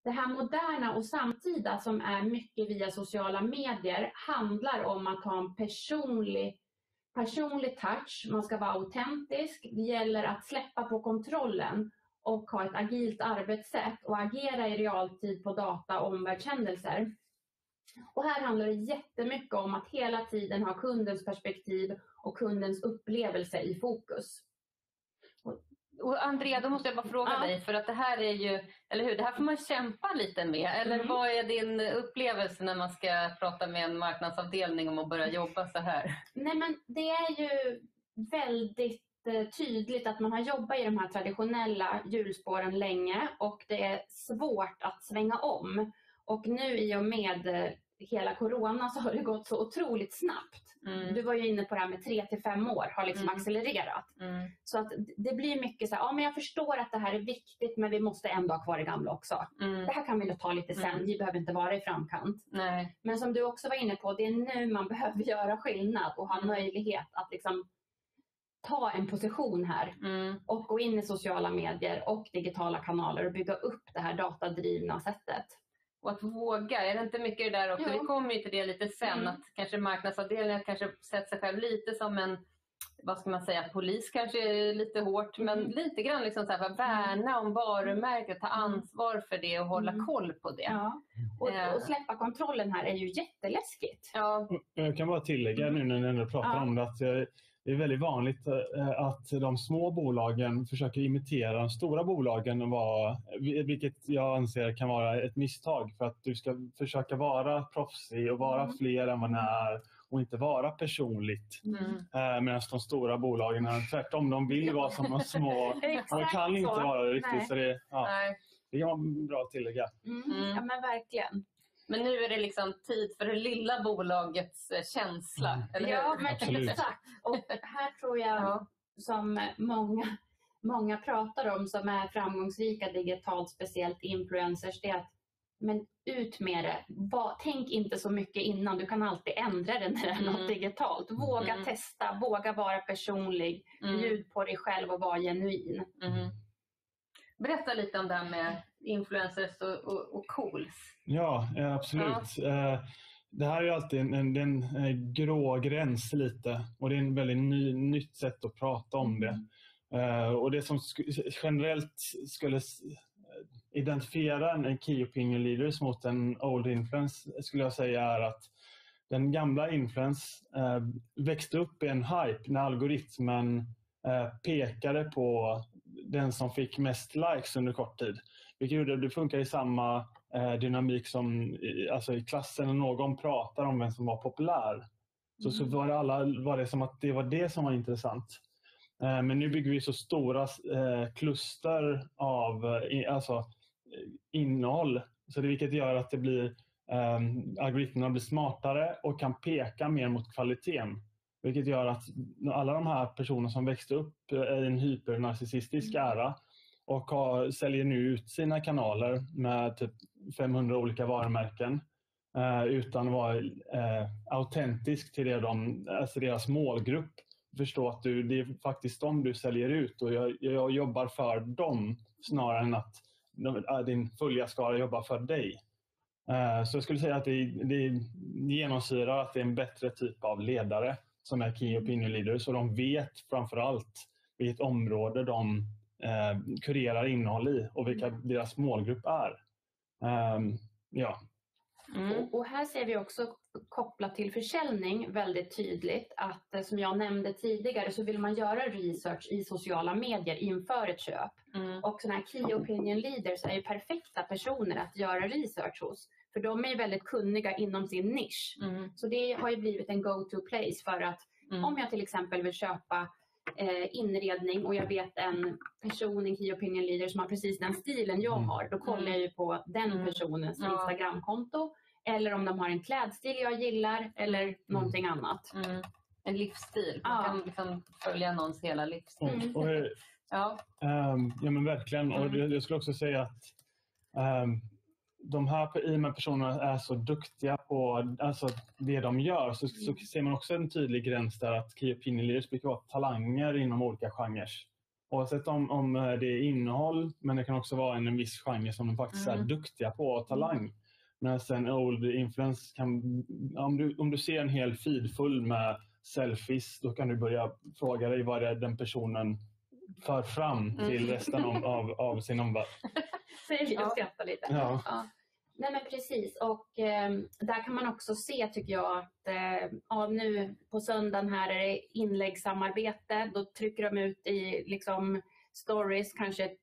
Det här moderna och samtida som är mycket via sociala medier handlar om att ha en personlig, personlig touch. Man ska vara autentisk. Det gäller att släppa på kontrollen och ha ett agilt arbetssätt och agera i realtid på data och omvärldshändelser. Och här handlar det jättemycket om att hela tiden ha kundens perspektiv och kundens upplevelse i fokus. Och Andrea, då måste jag bara fråga ja. dig, för att det här är ju, eller hur, det här får man kämpa lite med. Eller mm. vad är din upplevelse när man ska prata med en marknadsavdelning om att börja jobba så här? Nej men det är ju väldigt tydligt att man har jobbat i de här traditionella hjulspåren länge och det är svårt att svänga om. Och nu i och med eh, hela corona så har det gått så otroligt snabbt. Mm. Du var ju inne på det här med tre till fem år har liksom mm. accelererat. Mm. Så att det blir mycket så här, ja men jag förstår att det här är viktigt men vi måste ändå ha kvar det gamla också. Mm. Det här kan vi nog ta lite sen, mm. vi behöver inte vara i framkant. Nej. Men som du också var inne på, det är nu man [laughs] behöver göra skillnad och ha mm. möjlighet att liksom ta en position här och gå in i sociala medier och digitala kanaler och bygga upp det här datadrivna sättet. Och att våga, är det inte mycket det där också? Jo. Vi kommer ju till det lite sen, mm. att kanske marknadsavdelningen kanske sett sig själv lite som en vad ska man säga, polis kanske är lite hårt, men Mm. lite grann liksom så här, för att värna om varumärket, ta ansvar för det och hålla Mm. koll på det. Ja. Och, Eh. och släppa kontrollen här är ju jätteläskigt. Ja, Jag kan bara tillägga nu när ni ändå pratar Ja. om det att eh, det är väldigt vanligt eh, att de små bolagen försöker imitera de stora bolagen, och vara, vilket jag anser kan vara ett misstag. För att du ska försöka vara proffsig och vara Mm. fler än vad man är och inte vara personligt. mm. Eh, Medan de stora bolagen är tvärtom, de vill vara som de små. [laughs] De kan inte så. vara det riktigt. Nej. Så det, ja, det kan vara bra att tillägga. Mm. Mm. Ja men verkligen. Men nu är det liksom tid för det lilla bolagets eh, känsla, Mm. eller Ja men Absolut. exakt. Och här tror jag Ja. som många, många pratar om som är framgångsrika digitalt, speciellt influencers, det är att men ut med det. Va, tänk inte så mycket innan. Du kan alltid ändra det när det är Mm. något digitalt. Våga Mm. testa, våga vara personlig. Mm. Bjud på dig själv och var genuin. Mm. Berätta lite om det här med influencers och, och, och cools. Ja, eh, absolut. Eh, Det här är alltid en, en, en eh, grå gräns lite och det är en väldigt ny, nytt sätt att prata om det. Eh, Och det som sk- generellt skulle identifiera en key opinion leaders mot en old influence skulle jag säga är att den gamla influence växte upp i en hype när algoritmen pekade på den som fick mest likes under kort tid. Vilket gjorde att det funkar i samma eh, dynamik som alltså i klassen när någon pratar om vem som var populär. Så, så var, det alla, var det som att det var det som var intressant. Eh, men nu bygger vi så stora eh, kluster av alltså, eh, innehåll. Så det, vilket gör att det blir, eh, algoritmerna blir smartare och kan peka mer mot kvaliteten. Vilket gör att alla de här personerna som växte upp i en hypernarcissistisk ära och har, säljer nu ut sina kanaler med typ 500 olika varumärken eh, utan att vara eh, autentisk till det de, alltså deras målgrupp. Förstå att du, det är faktiskt dem du säljer ut och jag, jag jobbar för dem snarare än att de- eh, din följarskara jobbar för dig. Eh, så jag skulle säga att det, det genomsyrar att det är en bättre typ av ledare som är Key Opinion Leaders och de vet framför allt vilket område de eh, kurerar innehåll i och vilka deras målgrupp är. Ehm, ja, Mm. Och, och här ser vi också kopplat till försäljning väldigt tydligt att eh, som jag nämnde tidigare så vill man göra research i sociala medier inför ett köp. Mm. Och sådana här key opinion leaders är ju perfekta personer att göra research hos. För de är ju väldigt kunniga inom sin nisch. Mm. Så det har ju blivit en go-to place för att Mm. om jag till exempel vill köpa eh, inredning och jag vet en person, en key opinion leader som har precis den stilen jag Mm. har, då kollar Mm. jag ju på den Mm. personens Ja. Instagramkonto. Eller om de har en klädstil jag gillar eller någonting annat. Mm. En livsstil. Man Ja. kan liksom följa någons hela livsstil. Mm. och, eh, Ja. Ehm, ja men verkligen. Och Mm. jag, jag skulle också säga att ehm, de här i med personerna är så duktiga på alltså, det de gör så, så ser man också en tydlig gräns där att Key Opinion Leaders brukar vara talanger inom olika genrer. Oavsett om, om eh, det är innehåll, men det kan också vara en, en viss genre som de faktiskt Mm. är duktiga på och talang. Medan en old influence kan, om du, om du ser en hel feed full med selfies, då kan du börja fråga dig vad det är den personen för fram till Mm. resten av, av, av sin omvärld. [laughs] Vi och Ja. skrattar lite. Ja. Ja. Nej men precis och eh, där kan man också se tycker jag att eh, ja, nu på söndagen här är det inläggssamarbete. Då trycker de ut i liksom stories kanske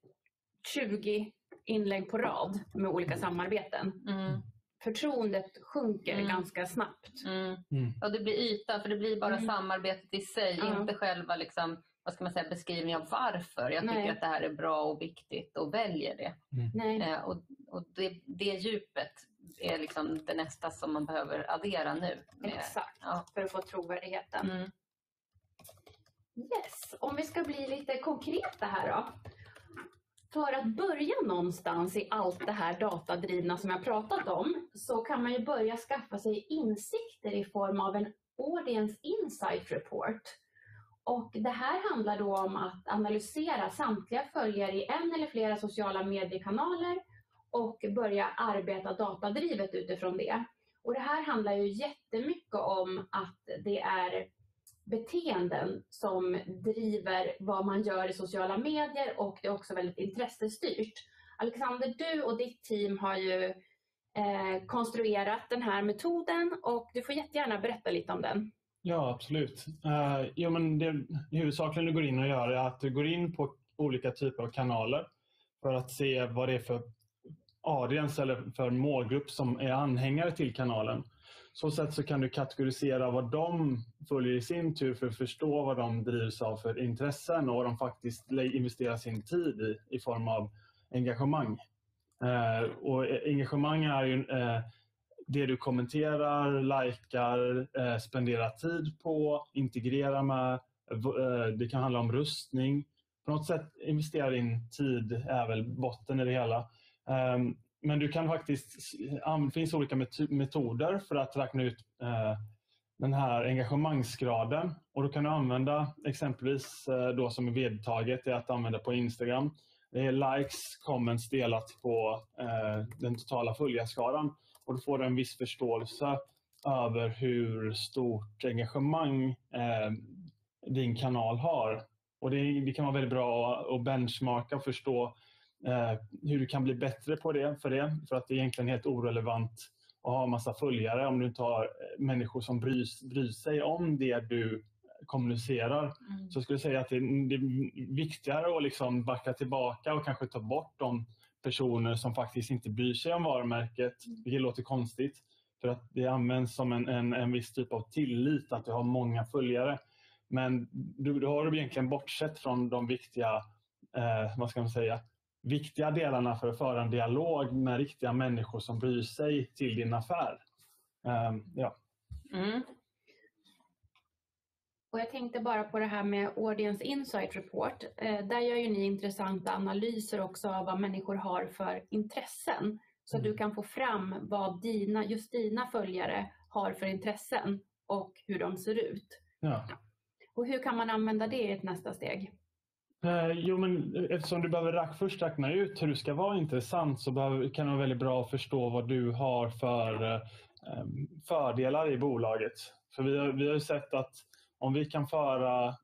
20 inlägg på rad med olika samarbeten. Mm. Förtroendet sjunker Mm. ganska snabbt. Mm. Mm. Ja, det blir ytan, för det blir bara Mm. samarbetet i sig, inte själva liksom, vad ska man säga, beskrivningen av varför jag Nej. tycker att det här är bra och viktigt och väljer det. Nej. Eh, och och det, det djupet är liksom det nästa som man behöver addera nu. Med, Exakt, Ja. för att få trovärdigheten. Mm. Yes, om vi ska bli lite konkreta här då. För att börja någonstans i allt det här datadrivna som jag pratat om så kan man ju börja skaffa sig insikter i form av en Audience Insight Report. Och det här handlar då om att analysera samtliga följare i en eller flera sociala mediekanaler och börja arbeta datadrivet utifrån det. Och det här handlar ju jättemycket om att det är beteenden som driver vad man gör i sociala medier och det är också väldigt intressestyrt. Alexander, du och ditt team har ju eh, konstruerat den här metoden och du får jättegärna berätta lite om den. Ja, absolut. Eh, uh, jo, men det huvudsakligen du går in och gör är att du går in på olika typer av kanaler för att se vad det är för audience eller för målgrupp som är anhängare till kanalen. Så sätt så kan du kategorisera vad de följer i sin tur för att förstå vad de drivs av för intressen och vad de faktiskt investerar sin tid i, i form av engagemang. Eh, och e-, engagemang är ju eh, det du kommenterar, likar, eh, spenderar tid på, integrerar med. Eh, det kan handla om rustning. På något sätt investera din tid är väl botten i det hela. Ehm, men du kan faktiskt, det finns olika metoder för att räkna ut eh, den här engagemangsgraden. Och då kan du använda exempelvis eh, då som är vedtaget är att använda på Instagram. Det är likes, comments delat på eh, den totala följarskaran och då får du en viss förståelse över hur stort engagemang din kanal har. Och det, kan vara väldigt bra att benchmarka och förstå hur du kan bli bättre på det för det. För att det är egentligen helt orelevant att ha massa följare om du inte har eh, människor som bryr, bryr sig om det du kommunicerar. Mm. Så jag skulle säga att det, det är viktigare att liksom backa tillbaka och kanske ta bort de personer som faktiskt inte bryr sig om varumärket, mm. vilket låter konstigt. För att det används som en, en, en viss typ av tillit, att du har många följare. Men du, du har egentligen bortsett från de viktiga, eh, vad ska man säga, viktiga delarna för att föra en dialog med riktiga människor som bryr sig till din affär. Um, ja. Mm. Och jag tänkte bara på det här med Audience Insight Report. Eh, där gör ju ni intressanta analyser också av vad människor har för intressen. Så mm. du kan få fram vad dina, just dina följare har för intressen och hur de ser ut. Ja. Och hur kan man använda det i ett nästa steg? Eh, jo, men eftersom du behöver först räkna ut hur du ska vara intressant så behöver, kan det vara väldigt bra att förstå vad du har för eh, eh fördelar i bolaget. För vi har, vi har sett att om vi kan föra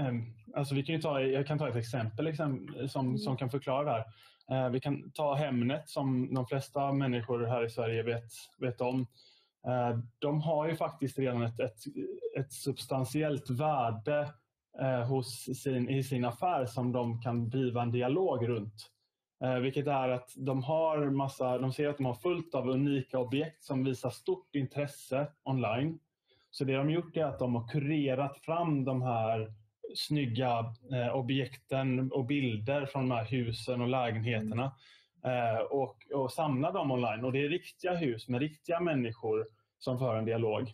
ehm, Alltså vi kan ta, jag kan ta ett exempel som, mm. som kan förklara det här. Eh, vi kan ta Hemnet som de flesta människor här i Sverige vet, vet om. Eh, de har ju faktiskt redan ett, ett, ett substantiellt värde eh, hos sin, i sin affär som de kan driva en dialog runt. Eh, vilket är att de har massa, de ser att de har fullt av unika objekt som visar stort intresse online. Så det de gjort är att de har kurerat fram de här snygga eh, objekten och bilder från de här husen och lägenheterna eh, och, och samlar dem online. Och det är riktiga hus med riktiga människor som för en dialog.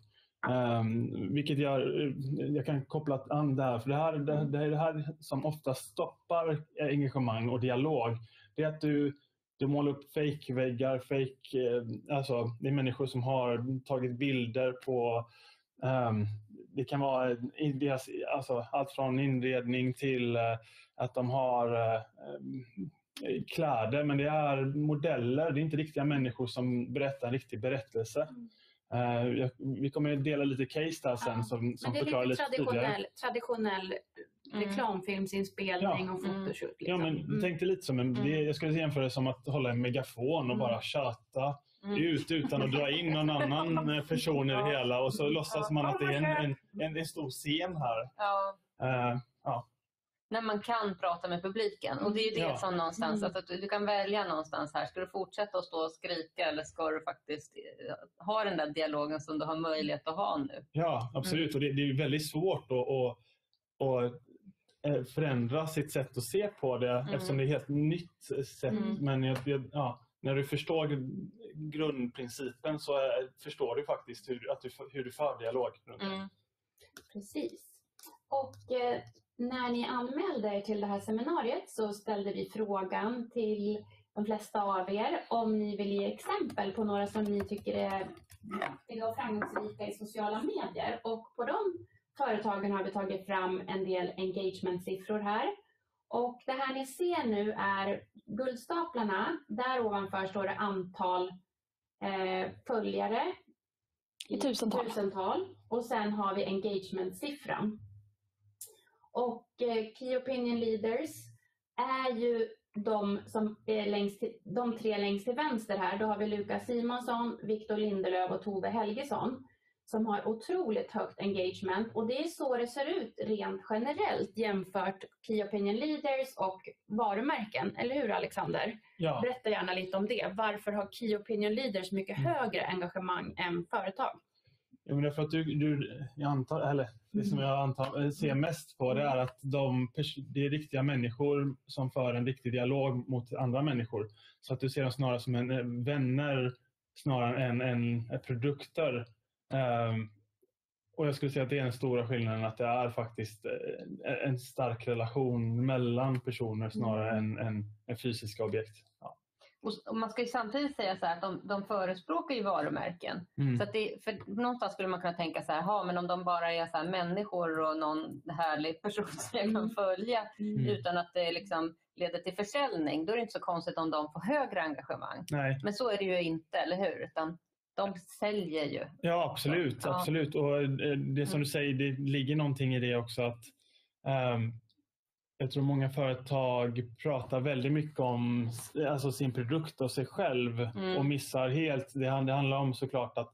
Um, vilket jag, eh, jag kan koppla an där, för det, här, det, det är det här som ofta stoppar engagemang och dialog. Det är att du, du målar upp fejkväggar, fake, eh, alltså det är människor som har tagit bilder på Um, det kan vara deras, alltså, allt från inredning till uh, att de har uh, kläder, men det är modeller. Det är inte riktiga människor som berättar en riktig berättelse. Mm jag, vi kommer att dela lite case där sen ja, som, som förklarar lite traditionell, traditionell mm. reklamfilmsinspelning ja. och photoshoot. Liksom. Ja, men mm. tänk dig lite som en, mm. det, jag skulle jämföra det som att hålla en megafon och mm. bara tjata mm. ut utan att dra in någon annan [laughs] person i det hela och så låtsas man att det är en, en, en, en stor scen här. Ja. Uh, ja. När man kan prata med publiken. Och det är det ja. som någonstans, mm. att du, kan välja någonstans här. Ska du fortsätta att stå och skrika eller ska du faktiskt eh, ha den där dialogen som du har möjlighet att ha nu? Ja, absolut. Mm. Och det, det, är väldigt svårt att, att, att eh, förändra sitt sätt att se på det mm. eftersom det är ett helt nytt sätt. Mm. Men jag, ja, när du förstår grundprincipen så förstår du faktiskt hur, att du, hur du för dialog mm. Precis. Och eh, när ni anmälde er till det här seminariet så ställde vi frågan till de flesta av er om ni vill ge exempel på några som ni tycker är viktiga och framgångsrika i sociala medier. Och på de företagen har vi tagit fram en del engagement-siffror här. Och det här ni ser nu är guldstaplarna. Där ovanför står det antal eh, följare. I tusental. tusental. Och sen har vi engagement-siffran. Och eh, Key Opinion Leaders är ju de, som är längst de tre längst till vänster här. Då har vi Lukas Simonsson, Viktor Lindelöf och Tove Helgesson som har otroligt högt engagement och det är så det ser ut rent generellt jämfört Key Opinion Leaders och varumärken. Eller hur Alexander? Ja. Berätta gärna lite om det. Varför har Key Opinion Leaders mycket Mm. högre engagemang än företag? Ja, men det är för att du, du jag antar, eller det som jag antar, eh, ser mest på det är att de, det är riktiga människor som för en riktig dialog mot andra människor. Så att du ser dem snarare som en, eh, vänner snarare än, än produkter. Ehm, och jag skulle säga att det är den stora skillnaden att det är faktiskt eh, en stark relation mellan personer snarare än, än, än fysiska objekt. Ja. Och och man ska ju samtidigt säga så här att de, de förespråkar ju varumärken. Mm. Så att det, för någonstans skulle man kunna tänka så här, "Ha, men om de bara är så här människor och någon härlig person som jag kan Mm. följa Mm. utan att det liksom leder till försäljning, då är det inte så konstigt om de får högre engagemang. Nej. Men så är det ju inte, eller hur? Utan de säljer ju. Ja, absolut. Ja. absolut. Och eh, det som Mm. du säger, det ligger någonting i det också att ehm, jag tror många företag pratar väldigt mycket om alltså sin produkt och sig själv Mm. och missar helt. Det, hand- det handlar om såklart att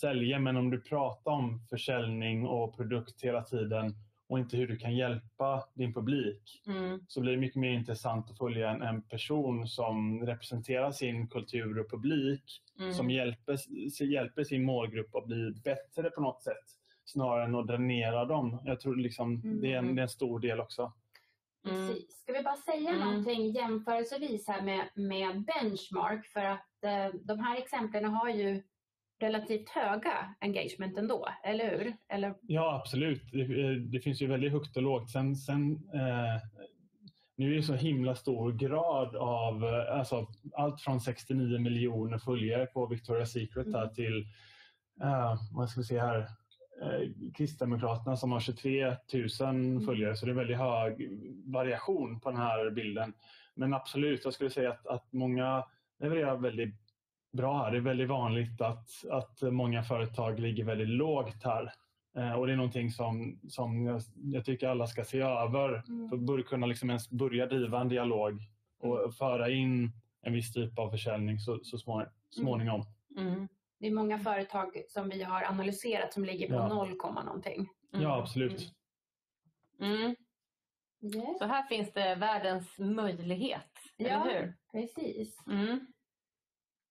sälja, men om du pratar om försäljning och produkt hela tiden och inte hur du kan hjälpa din publik Mm. så blir det mycket mer intressant att följa en, en person som representerar sin kultur och publik Mm. som hjälper, hjälper sin målgrupp att bli bättre på något sätt snarare än att dränera dem. Jag tror liksom Mm. det, är en, det är en stor del också. Mm. Precis. Ska vi bara säga Mm. någonting jämförelsevis här med, med benchmark för att eh, de här exemplen har ju relativt höga engagement ändå, eller hur? Eller, Ja, absolut. Det, eh, det finns ju väldigt högt och lågt. Sen, sen, eh, nu är det så himla stor grad av eh, alltså, allt från 69 miljoner följare på Victoria's Secret Mm. till eh, vad ska vi se här, Kristdemokraterna som har 23 000 följare. Så det är väldigt hög variation på den här bilden. Men absolut, jag skulle säga att, att många levererar väldigt bra här. Det är väldigt vanligt att, att många företag ligger väldigt lågt här. Eh, och det är någonting som, som jag, jag tycker alla ska se över Mm. för att kunna liksom ens börja driva en dialog och föra in en viss typ av försäljning så, så små, småningom. Mm. Det är många företag som vi har analyserat som ligger på Ja. 0, komma någonting. Mm. Ja, absolut. Mm. Yes. Så här finns det världens möjlighet, Ja. eller hur? Precis. Mm.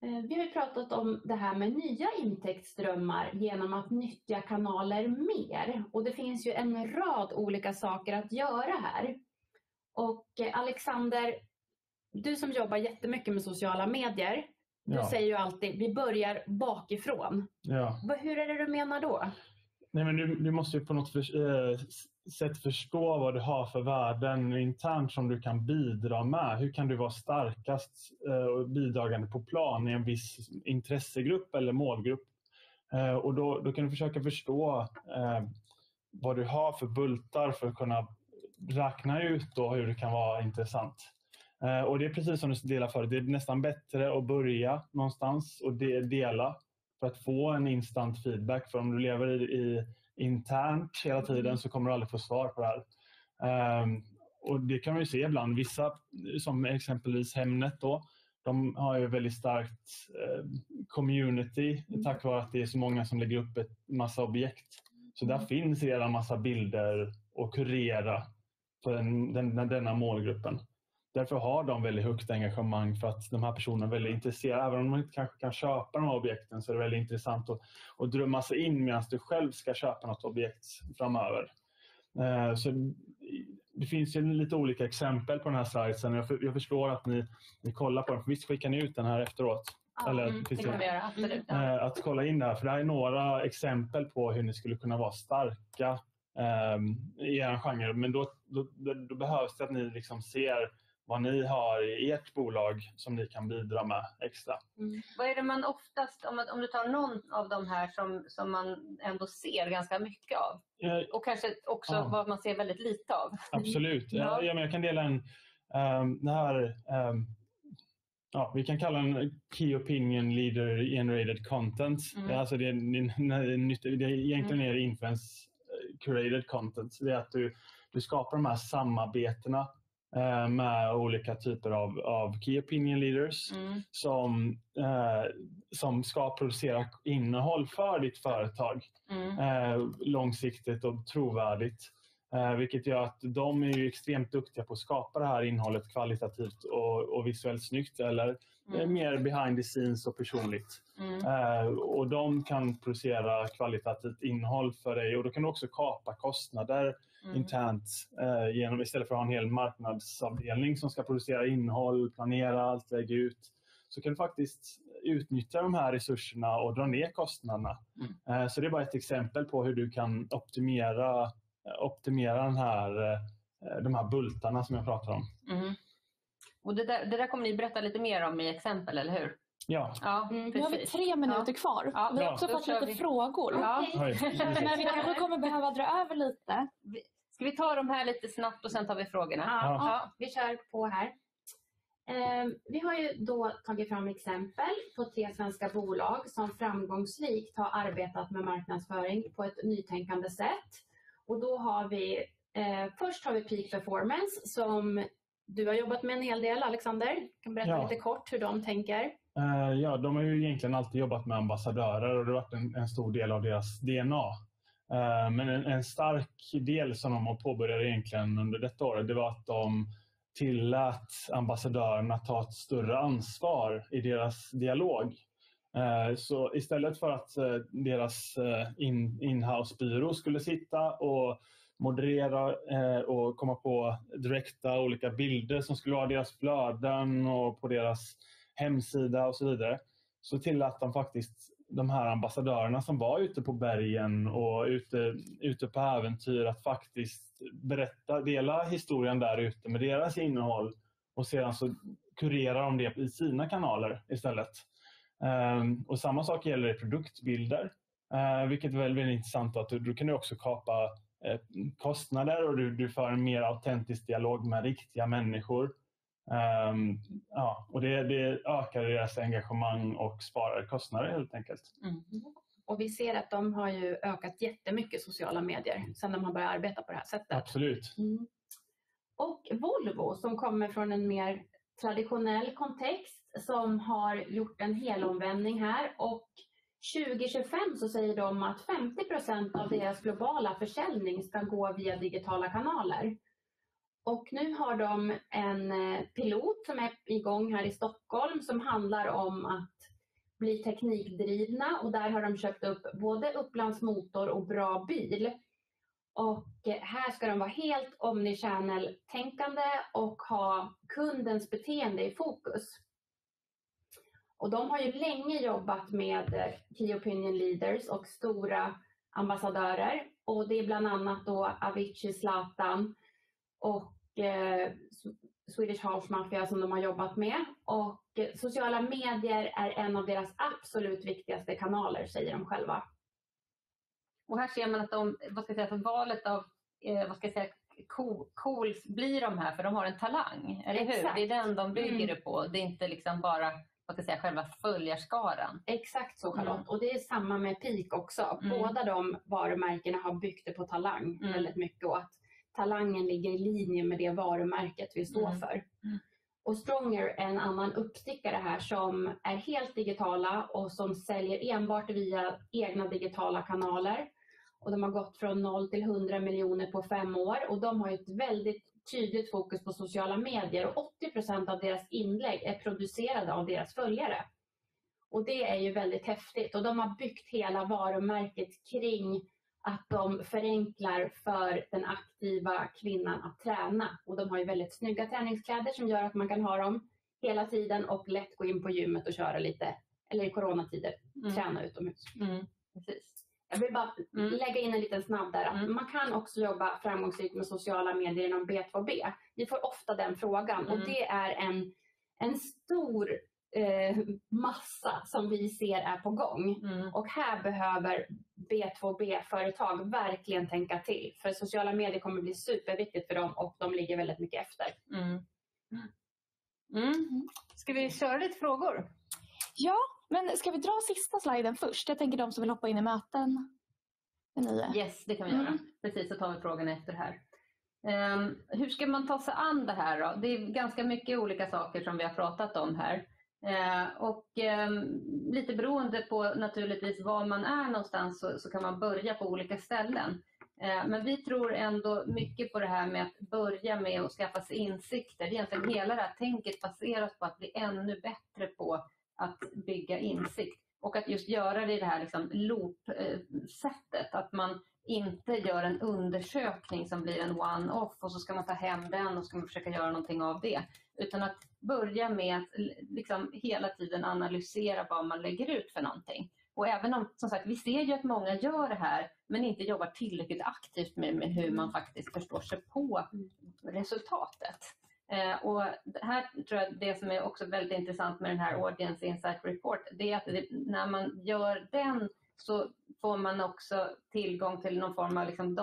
Eh, Vi har ju pratat om det här med nya intäktsströmmar genom att nyttja kanaler mer. Och det finns ju en rad olika saker att göra här. Och eh, Alexander, du som jobbar jättemycket med sociala medier, du Ja. säger ju alltid vi börjar bakifrån. Ja. Hur är det du menar då? Nej, men du, du måste ju på något för, eh, sätt förstå vad du har för värden internt som du kan bidra med. Hur kan du vara starkast eh, och bidragande på plan i en viss intressegrupp eller målgrupp? Eh, och då, då kan du försöka förstå eh, vad du har för bultar för att kunna räkna ut då hur det kan vara intressant. Eh, och det är precis som du delar förut, det är nästan bättre att börja någonstans och dela för att få en instant feedback. För om du lever i, i internt hela tiden så kommer du aldrig få svar på det här. Ehm, och det kan man ju se ibland. Vissa, som exempelvis Hemnet då, de har ju väldigt starkt eh, community tack vare att det är så många som lägger upp ett massa objekt. Så där finns redan massa bilder att kurera för den, den, denna målgruppen. Därför har de väldigt högt engagemang för att de här personerna är väldigt intresserade. Även om de inte kanske kan köpa de här objekten så är det väldigt intressant att, att drömma sig in medan du själv ska köpa något objekt framöver. Eh, Så det finns ju lite olika exempel på den här slidesen. Jag, för, jag förstår att ni, ni kollar på den. För visst skickar ni ut den här efteråt? Eller, Mm, det kan vi göra, absolut. Ja. eh, att kolla in det här. För det här är några exempel på hur ni skulle kunna vara starka eh, i er genre. Men då, då, då, då behövs det att ni liksom ser vad ni har i ert bolag som ni kan bidra med extra. Vad är det man oftast, om, om du tar någon av de här som, som man ändå ser ganska mycket av Eh, och kanske också Ja. vad man ser väldigt lite av. Absolut. [laughs] Ja. Ja. Men jag kan dela en... Um, det här, um, ja, vi kan kalla den Key Opinion Leader Generated Content. Mm. Alltså det, det, det, egentligen är det influence eh, curated content. Det är att du, du skapar de här samarbetena med olika typer av, av Key Opinion Leaders Mm. som, eh, som ska producera innehåll för ditt företag Mm. eh, långsiktigt och trovärdigt. Eh, vilket gör att de är extremt duktiga på att skapa det här innehållet kvalitativt och, och visuellt snyggt eller eh, Mm. mer behind the scenes och personligt. Mm. Eh, och de kan producera kvalitativt innehåll för dig och då kan du också kapa kostnader Mm. internt eh, genom, istället för att ha en hel marknadsavdelning som ska producera innehåll, planera allt, lägga ut. Så kan du faktiskt utnyttja de här resurserna och dra ner kostnaderna. Mm. Eh, så det är bara ett exempel på hur du kan optimera, eh, optimera den här, eh, de här bultarna som jag pratar om. Mm. Och det där, det där kommer ni berätta lite mer om i exempel, eller hur? Ja, Ja, Mm, nu har vi tre minuter kvar. Ja, vi har ja. också fått lite vi. frågor. Ja. [laughs] Men vi kanske kommer behöva dra över lite. Ska vi ta de här lite snabbt och sen tar vi frågorna? Ja, Ja. ja, vi kör på här. Eh, vi har ju då tagit fram exempel på tre svenska bolag som framgångsrikt har arbetat med marknadsföring på ett nytänkande sätt. Och då har vi, eh, först har vi Peak Performance som du har jobbat med en hel del, Alexander. Du kan berätta Ja. lite kort hur de tänker. Eh, Ja, de har ju egentligen alltid jobbat med ambassadörer och det har varit en, en stor del av deras DNA. Eh, men en, en stark del som de har påbörjat egentligen under detta året, det var att de tillät ambassadörerna ta ett större ansvar i deras dialog. Eh, så istället för att eh, deras in, inhouse-byrå skulle sitta och moderera och komma på direkta olika bilder som skulle vara deras flöden och på deras hemsida och så vidare, så tillät de faktiskt de här ambassadörerna som var ute på bergen och ute, ute på äventyr att faktiskt berätta, dela historien där ute med deras innehåll och sedan så kurerar de det i sina kanaler istället. Ehm, och samma sak gäller i produktbilder, ehm, vilket är väldigt, väldigt intressant att du, du kan du också kapa eh, kostnader och du, du för en mer autentisk dialog med riktiga människor. Ehm, ja, och det, det ökar deras engagemang och sparar kostnader helt enkelt. Mm. Och vi ser att de har ju ökat jättemycket sociala medier sedan de har börjat arbeta på det här sättet. Absolut. Mm. Och Volvo som kommer från en mer traditionell kontext som har gjort en helomvändning här och 2025 så säger de att 50% av deras globala försäljning ska gå via digitala kanaler. Och nu har de en eh, pilot som är igång här i Stockholm som handlar om att bli teknikdrivna och där har de köpt upp både Upplands Motor och Bra Bil. Och eh, här ska de vara helt omnichannel-tänkande och ha kundens beteende i fokus. Och de har ju länge jobbat med eh, Key Opinion Leaders och stora ambassadörer. Och det är bland annat då Avicii, Zlatan och eh, Swedish House Mafia som de har jobbat med. Och eh, sociala medier är en av deras absolut viktigaste kanaler, säger de själva. Och här ser man att de, vad ska jag säga, för valet av eh, vad ska jag säga, cool, cools blir de här för de har en talang, eller hur? Det är den de bygger Mm. det på. Det är inte liksom bara vad ska jag säga, själva följarskaran. Exakt så Charlotte. Mm. Och det är samma med Peak också. Mm. Båda de varumärkena har byggt det på talang Mm. väldigt mycket och att talangen ligger i linje med det varumärket vi står Mm. för. Mm. Och Stronger är en annan uppstickare här som är helt digitala och som säljer enbart via egna digitala kanaler. Och de har gått från 0 till 100 miljoner på fem år och de har ett väldigt tydligt fokus på sociala medier och 80% av deras inlägg är producerade av deras följare. Och det är ju väldigt häftigt och de har byggt hela varumärket kring att de förenklar för den aktiva kvinnan att träna. Och de har ju väldigt snygga träningskläder som gör att man kan ha dem hela tiden och lätt gå in på gymmet och köra lite, eller i coronatider, Mm. träna utomhus. Mm. Precis. Jag vill bara Mm. lägga in en liten snabb där. Mm. Man kan också jobba framgångsrikt med sociala medier inom B2B. Vi får ofta den frågan och Mm. det är en, en stor eh, massa som vi ser är på gång. Mm. Och här behöver B2B-företag verkligen tänka till. För sociala medier kommer bli superviktigt för dem och de ligger väldigt mycket efter. Mm. Mm. Ska vi köra lite frågor? Ja, men ska vi dra sista sliden först? Jag tänker de som vill hoppa in i möten. Yes, det kan vi göra. Mm. Precis, så tar vi frågorna efter här. Ehm, hur ska man ta sig an det här då? Det är ganska mycket olika saker som vi har pratat om här. Eh, och ehm, lite beroende på naturligtvis var man är någonstans så, så kan man börja på olika ställen. Eh, men vi tror ändå mycket på det här med att börja med att skaffa sig insikter. Egentligen hela det här tänket baseras på att bli ännu bättre på att bygga insikt. Och att just göra det i det här liksom loop-sättet. Eh, att man inte gör en undersökning som blir en one-off och så ska man ta hem den och ska man försöka göra någonting av det. Utan att börja med att liksom hela tiden analysera vad man lägger ut för någonting. Och även om, som sagt, vi ser ju att många gör det här men inte jobbar tillräckligt aktivt med, med hur man faktiskt förstår sig på resultatet. Eh, och här tror jag det som är också väldigt intressant med den här Audience Insight Report, det är att det, när man gör den så får man också tillgång till någon form av liksom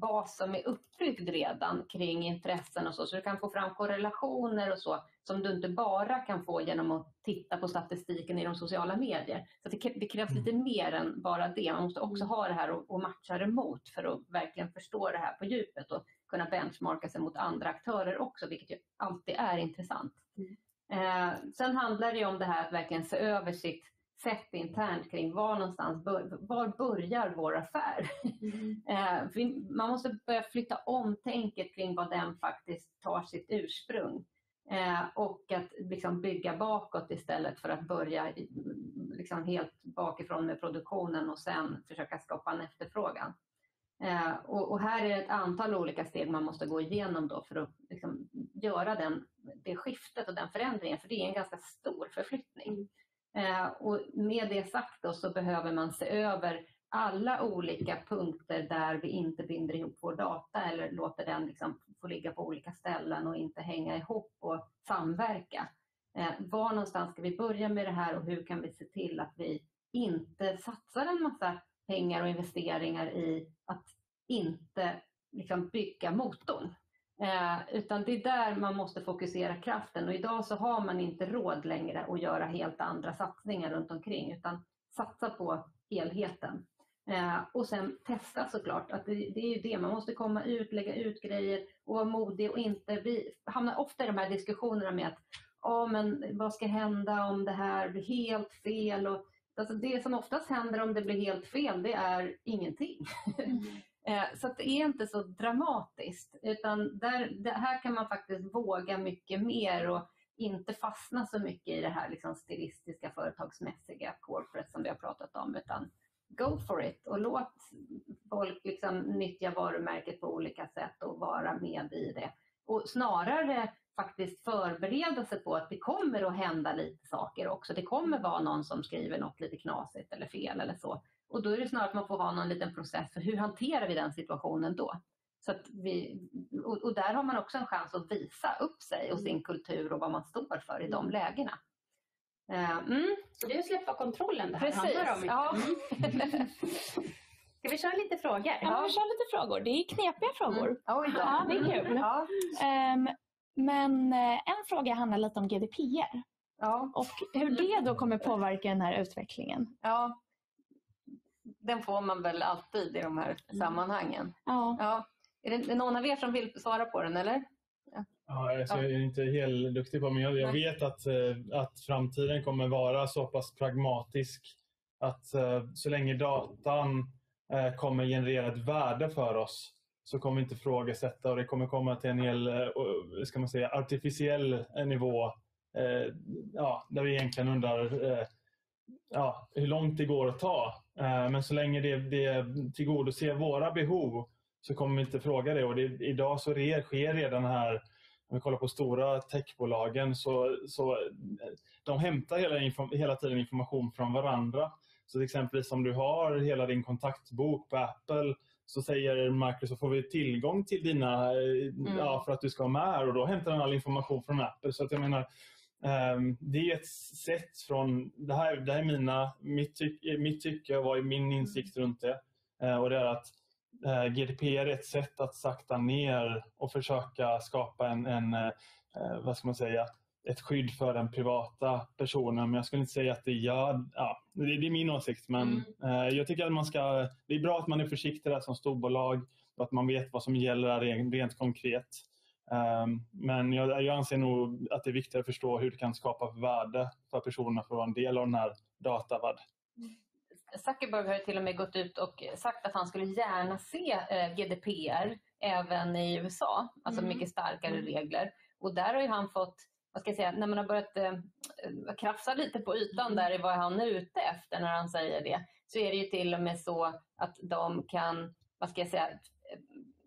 databas som är uppbyggd redan kring intressen och så. Så du kan få fram korrelationer och så som du inte bara kan få genom att titta på statistiken i de sociala medier. Så det, det krävs lite mer än bara det. Man måste också ha det här och, och matcha det mot för att verkligen förstå det här på djupet och kunna benchmarka sig mot andra aktörer också, vilket ju alltid är intressant. Eh, sen handlar det ju om det här att verkligen se över sitt sätt internt kring var någonstans bör, var börjar vår affär? [laughs] Eh, vi, man måste börja flytta om tänket kring vad den faktiskt tar sitt ursprung. Eh, och att liksom bygga bakåt istället för att börja liksom helt bakifrån med produktionen och sen försöka skapa en efterfrågan. Eh, och, och, här är det ett antal olika steg man måste gå igenom då för att liksom göra den, det skiftet och den förändringen, för det är en ganska stor förflyttning. Eh, och med det sagt då så behöver man se över alla olika punkter där vi inte binder ihop vår data eller låter den liksom få ligga på olika ställen och inte hänga ihop och samverka. Eh, var någonstans ska vi börja med det här och hur kan vi se till att vi inte satsar en massa pengar och investeringar i att inte liksom bygga motorn. Eh, utan det är där man måste fokusera kraften och idag så har man inte råd längre att göra helt andra satsningar runt omkring utan satsa på helheten. Eh, och sen testa såklart, att det, det är ju det, man måste komma ut, lägga ut grejer och vara modig och inte bli, hamna ofta i de här diskussionerna med att ja men vad ska hända om det här blir helt fel och Alltså det som oftast händer om det blir helt fel, det är ingenting. Mm. [laughs] Eh, så det är inte så dramatiskt, utan där, det här kan man faktiskt våga mycket mer och inte fastna så mycket i det här liksom stilistiska, företagsmässiga, corporate som vi har pratat om, utan go for it och låt folk liksom nyttja varumärket på olika sätt och vara med i det. Och snarare faktiskt förbereda sig på att det kommer att hända lite saker också. Det kommer vara någon som skriver något lite knasigt eller fel eller så. Och då är det snarare att man får ha någon liten process för hur hanterar vi den situationen då? Så att vi, och, och där har man också en chans att visa upp sig och sin kultur och vad man står för i de lägena. Eh, mm. Så det är att släppa kontrollen det här Precis. handlar om. Ja. Mm. [laughs] Ska vi köra lite frågor? Ja, vi kör lite frågor. Det är knepiga frågor. Mm. Oj då. Ja, det är kul. Ja. Ehm, men eh, en fråga handlar lite om GDPR Ja. och hur det då kommer påverka den här utvecklingen. ja. Den får man väl alltid i de här sammanhangen. Ja, Ja. Är det någon av er som vill svara på den eller? Ja, alltså, jag är inte helt duktig på men jag, jag vet att, eh, att framtiden kommer vara så pass pragmatisk att eh, så länge datan eh, kommer generera ett värde för oss så kommer vi inte ifrågasätta och det kommer komma till en hel ska man säga, artificiell nivå ja, där vi egentligen undrar ja, hur långt det går att ta. Eh, men så länge det, det tillgodoser våra behov så kommer vi inte fråga det. Och det, idag så re, sker redan här om vi kollar på stora techbolagen så, så eh, de hämtar hela, hela tiden information från varandra. Så till exempel om du har hela din kontaktbok på Apple så säger Microsoft får vi tillgång till dina, eh, ja, för att du ska vara med här och då hämtar den all information från Apple. Så att jag menar, det är ett sätt från, det här, det här är mina, mitt, tyck, mitt tycke och vad är min insikt runt det. Eh, och det är att eh, GDPR är ett sätt att sakta ner och försöka skapa en, en eh, vad ska man säga, ett skydd för den privata personen. Men jag skulle inte säga att det gör... Ja, det, är min åsikt. Men Mm. eh, jag tycker att man ska... Det är bra att man är försiktig där som storbolag och att man vet vad som gäller rent konkret. Ehm, men jag, jag anser nog att det är viktigt att förstå hur det kan skapa värde för personerna för att vara en del av den här datavad. Zuckerberg har ju till och med gått ut och sagt att han skulle gärna se eh, GDPR även i USA, alltså Mm. mycket starkare Mm. regler. Och där har ju han fått, vad ska jag säga, när man har börjat eh, krafsa lite på ytan Mm. där i vad han är ute efter när han säger det, så är det ju till och med så att de kan, vad ska jag säga,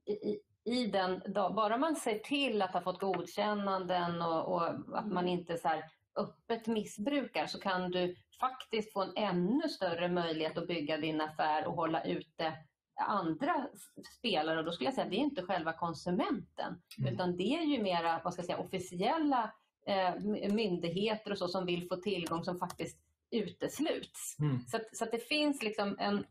i, i, i den, bara man ser till att ha fått godkännanden och, och att man inte så här öppet missbrukar så kan du faktiskt få en ännu större möjlighet att bygga din affär och hålla ute andra spelare. Och då skulle jag säga att det är inte själva konsumenten Mm. utan det är ju mera vad ska jag säga, officiella eh, my- myndigheter och så som vill få tillgång som faktiskt utesluts. Mm. Så, att, så att det finns liksom en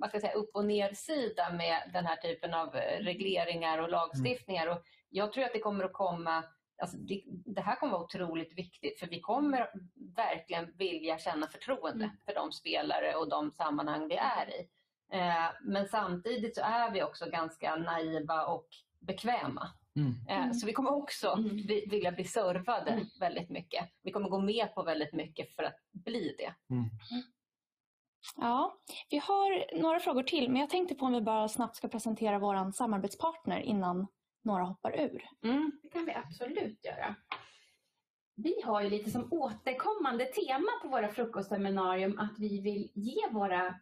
vad ska jag säga, upp och ner-sida med den här typen av eh, regleringar och lagstiftningar. Och jag tror att det kommer att komma Alltså det, det här kommer att vara otroligt viktigt för vi kommer verkligen vilja känna förtroende Mm. för de spelare och de sammanhang vi är i. Eh, men samtidigt så är vi också ganska naiva och bekväma. Mm. Eh, Mm. Så vi kommer också Mm. vi- vilja bli servade Mm. väldigt mycket. Vi kommer gå med på väldigt mycket för att bli det. Ja, vi har några frågor till, men jag tänkte på om vi bara snabbt ska presentera vår samarbetspartner innan några hoppar ur. Mm. Det kan vi absolut göra. Vi har ju lite som återkommande tema på våra frukostseminarium att vi vill ge våra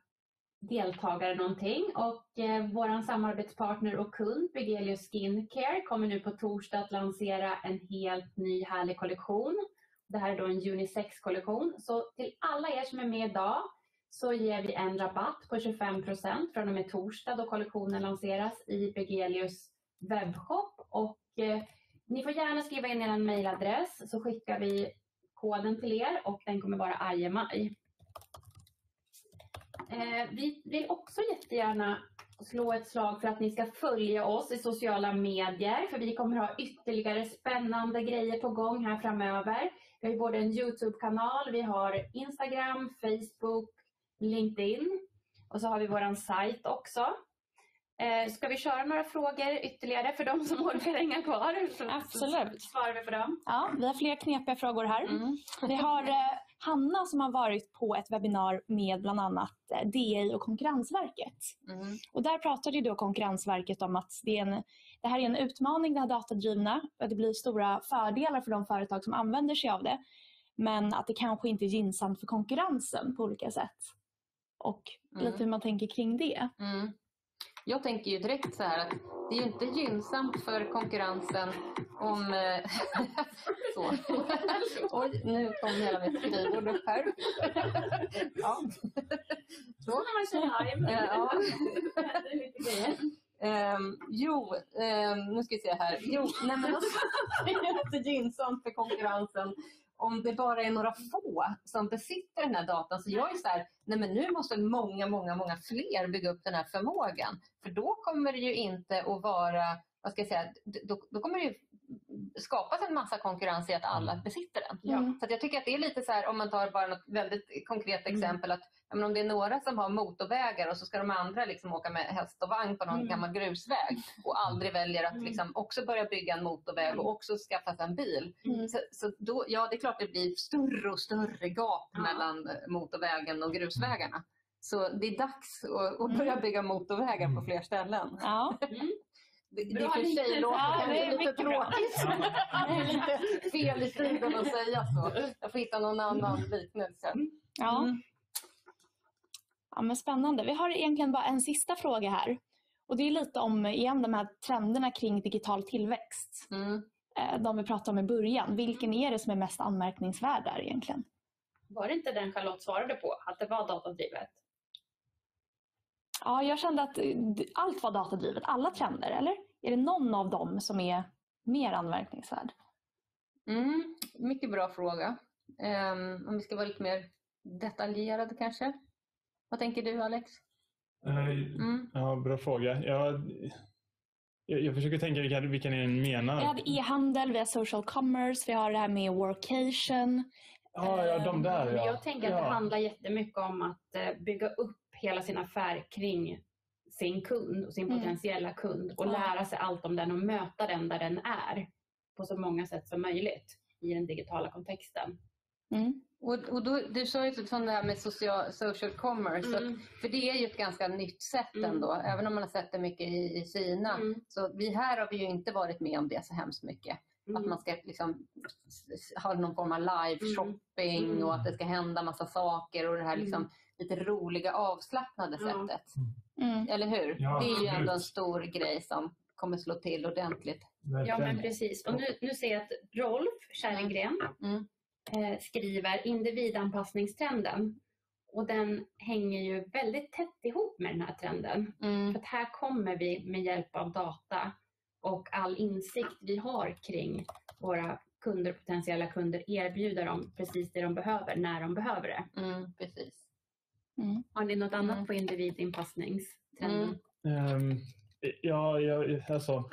deltagare någonting och eh, vår samarbetspartner och kund Begelius Skincare kommer nu på torsdag att lansera en helt ny härlig kollektion. Det här är då en unisex-kollektion. Så till alla er som är med idag så ger vi en rabatt på 25% från och med torsdag då kollektionen lanseras i Begelius webbshop och eh, ni får gärna skriva in er mejladress så skickar vi koden till er och den kommer vara ajemaj. Eh, vi vill också jättegärna slå ett slag för att ni ska följa oss i sociala medier för vi kommer ha ytterligare spännande grejer på gång här framöver. Vi har både en Youtube-kanal, vi har Instagram, Facebook, LinkedIn och så har vi våran sajt också. Eh, ska vi köra några frågor ytterligare för de som [laughs] orkar hänga kvar? Så, Absolut. Så svarar vi på dem. Ja, vi har fler knepiga frågor här. Mm. Vi har eh, Hanna som har varit på ett webbinar med bland annat eh, DI och Konkurrensverket. Mm. Och där pratade ju då Konkurrensverket om att det, en, det här är en utmaning, det här datadrivna. Det blir stora fördelar för de företag som använder sig av det. Men att det kanske inte är gynnsamt för konkurrensen på olika sätt. Och Mm. lite hur man tänker kring det. Mm. Jag tänker ju direkt så här att det är ju inte gynnsamt för konkurrensen om... eh, [laughs] så. Oj, nu kom hela mitt skrivbord upp här. [laughs] Ja. Så. man känner arg. Ja. Ehm, jo, ehm, nu ska vi se här. Jo, nej men alltså, [laughs] det är inte gynnsamt för konkurrensen om det bara är några få som besitter den här datan. Så jag är så här, nej men nu måste många, många, många fler bygga upp den här förmågan. För då kommer det ju inte att vara, vad ska jag säga, då, då kommer det ju skapas en massa konkurrens i att alla besitter den. Ja. Så att jag tycker att det är lite så här, om man tar bara något väldigt konkret exempel, att men om det är några som har motorvägar och så ska de andra liksom åka med häst och vagn på någon Mm. gammal grusväg och aldrig väljer att Mm. liksom också börja bygga en motorväg och också skaffa sig en bil. Mm. Så, så då, ja, det är klart det blir större och större gap Ja. mellan eh, motorvägen och grusvägarna. Så det är dags att, att Mm. börja bygga motorvägar på fler ställen. Ja. Det, det är för sig låter Ja, kanske det är lite tråkigt. Det är lite fel i tiden att säga så. Jag får hitta någon annan liknelse. Ja. Mm. Ja, men spännande. Vi har egentligen bara en sista fråga här. Och det är lite om igen de här trenderna kring digital tillväxt. Mm. Eh, De vi pratade om i början. Vilken är det som är mest anmärkningsvärd där egentligen? Var det inte den Charlotte svarade på, att det var datadrivet? Ja, jag kände att eh, allt var datadrivet. Alla trender, eller? Är det någon av dem som är mer anmärkningsvärd? Mm. Mycket bra fråga. Ehm, om vi ska vara lite mer detaljerade kanske. Vad tänker du Alex? Eh, Mm. Ja, bra fråga. Jag, jag, jag försöker tänka vilka, vilka ni menar. Vi har e-handel, vi har social commerce, vi har det här med workation. Ja, ja, de där Men ja. Jag tänker att ja. det handlar jättemycket om att eh, bygga upp hela sin affär kring sin kund och sin Mm. potentiella kund och Ja. lära sig allt om den och möta den där den är på så många sätt som möjligt i den digitala kontexten. Mm. Och, och då, du sa ju från det här med social, social commerce, Mm. att, för det är ju ett ganska nytt sätt Mm. ändå, även om man har sett det mycket i, i Kina. Mm. Så vi här har vi ju inte varit med om det så hemskt mycket. Att Mm. man ska liksom ha någon form av live Mm. shopping Mm. och att det ska hända massa saker och det här liksom Mm. lite roliga avslappnade sättet. Mm. Eller hur? Ja, det är ju absolut. ändå en stor grej som kommer slå till ordentligt. Ja, men precis. Och nu, nu ser jag att Rolf Kärringren skriver individanpassningstrenden. Och den hänger ju väldigt tätt ihop med den här trenden. Mm. För att här kommer vi med hjälp av data och all insikt vi har kring våra kunder, potentiella kunder, erbjuda dem precis det de behöver när de behöver det. Mm, precis. Mm. Har ni något annat Mm. på individinpassningstrenden? Mm. Ehm, ja, ja, alltså,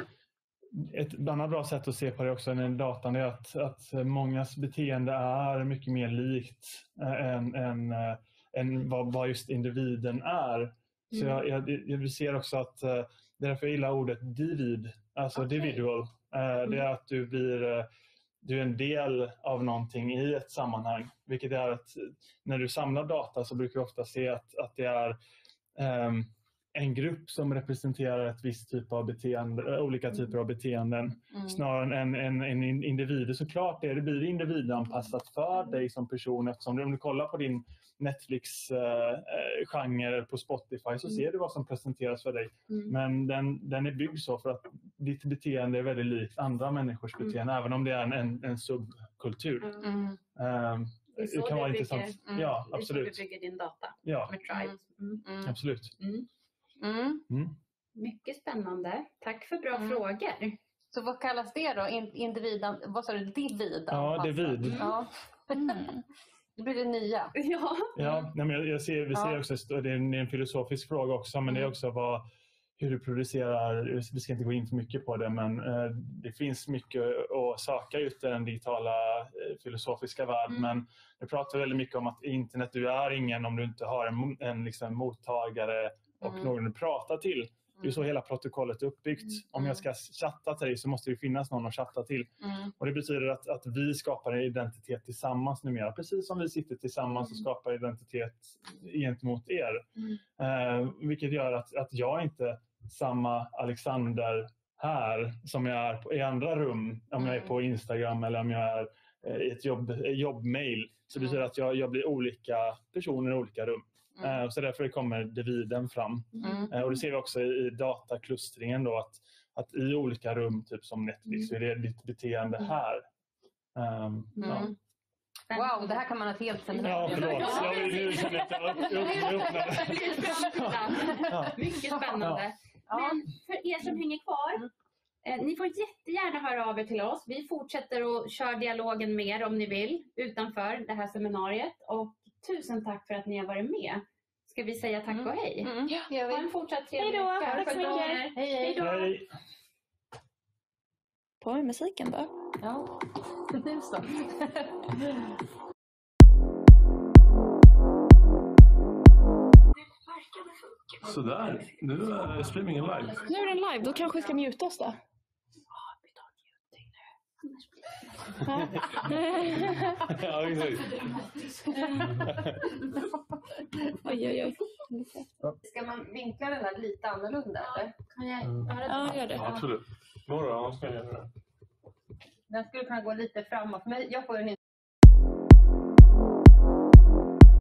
ett annat bra sätt att se på det också än datan är att, att mångas beteende är mycket mer likt eh, än, än, eh, än vad, vad just individen är. Så Mm. jag, jag, jag ser också att eh, det är därför jag gillar ordet divid, alltså Okej. individual. Det är att du blir du är en del av någonting i ett sammanhang. Vilket är att när du samlar data så brukar du ofta se att, att det är ehm, en grupp som representerar ett visst typ av beteende, eh, olika typer av beteenden Mm. snarare än en, en, en individ. Såklart det, det blir individanpassat för dig som person eftersom om du kollar på din Netflix-genre på Spotify så Mm. ser du vad som presenteras för dig. Mm. Men den, den är byggd så för att ditt beteende är väldigt likt andra människors Mm. beteende även om det är en, en, en subkultur. Mm. Ehm, Det kan vara bygger- intressant. Mm. Ja, Det är så absolut. du bygger din data Ja, med Tribes. Mm. Mm. absolut. Mm. Mm. Mm. Mycket spännande. Tack för bra Mm. frågor. Så vad kallas det då? In, individan, vad sa du? Divid? Ja, divid. Ja, Mm. [laughs] det blir det nya. Ja. Ja, men jag, jag ser, vi ser Ja. också, det är en, det är en filosofisk fråga också, men det är Mm. också vad, hur du producerar, vi ska inte gå in för mycket på det, men eh, det finns mycket att söka just i den digitala eh, filosofiska världen. Mm. Men det pratar väldigt mycket om att internet, du är ingen om du inte har en, en liksom, mottagare och Mm. någon du pratar till. Det är så hela protokollet är uppbyggt. Om Mm. jag ska chatta till dig så måste det finnas någon att chatta till. Mm. Och Det betyder att, att vi skapar en identitet tillsammans numera. Precis som vi sitter tillsammans och Mm. skapar identitet gentemot er. Mm. Eh, vilket gör att, att jag inte samma Alexander här som jag är på, i andra rum. Om jag är Mm. på Instagram eller om jag är eh, i ett jobb, jobbmail. Så betyder Mm. att jag, jag blir olika personer i olika rum. Mm. Eh, så därför kommer dividen fram. Mm. Eh, Och det ser vi också i dataklustringen då att, att i olika rum, typ som Netflix, så är det ditt beteende här. Ehm, ja. Mm. Wow, det här kan man ha ett helt Ja, seminarium. förlåt. Jag vill. [laughs] Ja. Mycket spännande. Ja. Men för er som hänger kvar, eh, ni får jättegärna höra av er till oss. Vi fortsätter att köra dialogen mer om ni vill utanför det här seminariet. Och tusen tack för att ni har varit med. Ska vi säga tack och hej? Mm. Det gör Ha vi. en fortsatt trevlig Hej då. vecka. Tack så mycket. Hej, hej. Hej då. Hej. På med musiken då. Ja, nu så. Sådär, nu är streamingen live. Nu är den live, då kanske vi ska muta oss då. Ja. exakt. oj, oj, oj. Ska man vinkla den där lite annorlunda? Eller? Kan jag Mm. göra det? Ja, gör det. Ja, absolut. Några ska jag göra det. Den skulle kunna gå lite framåt. Men jag får en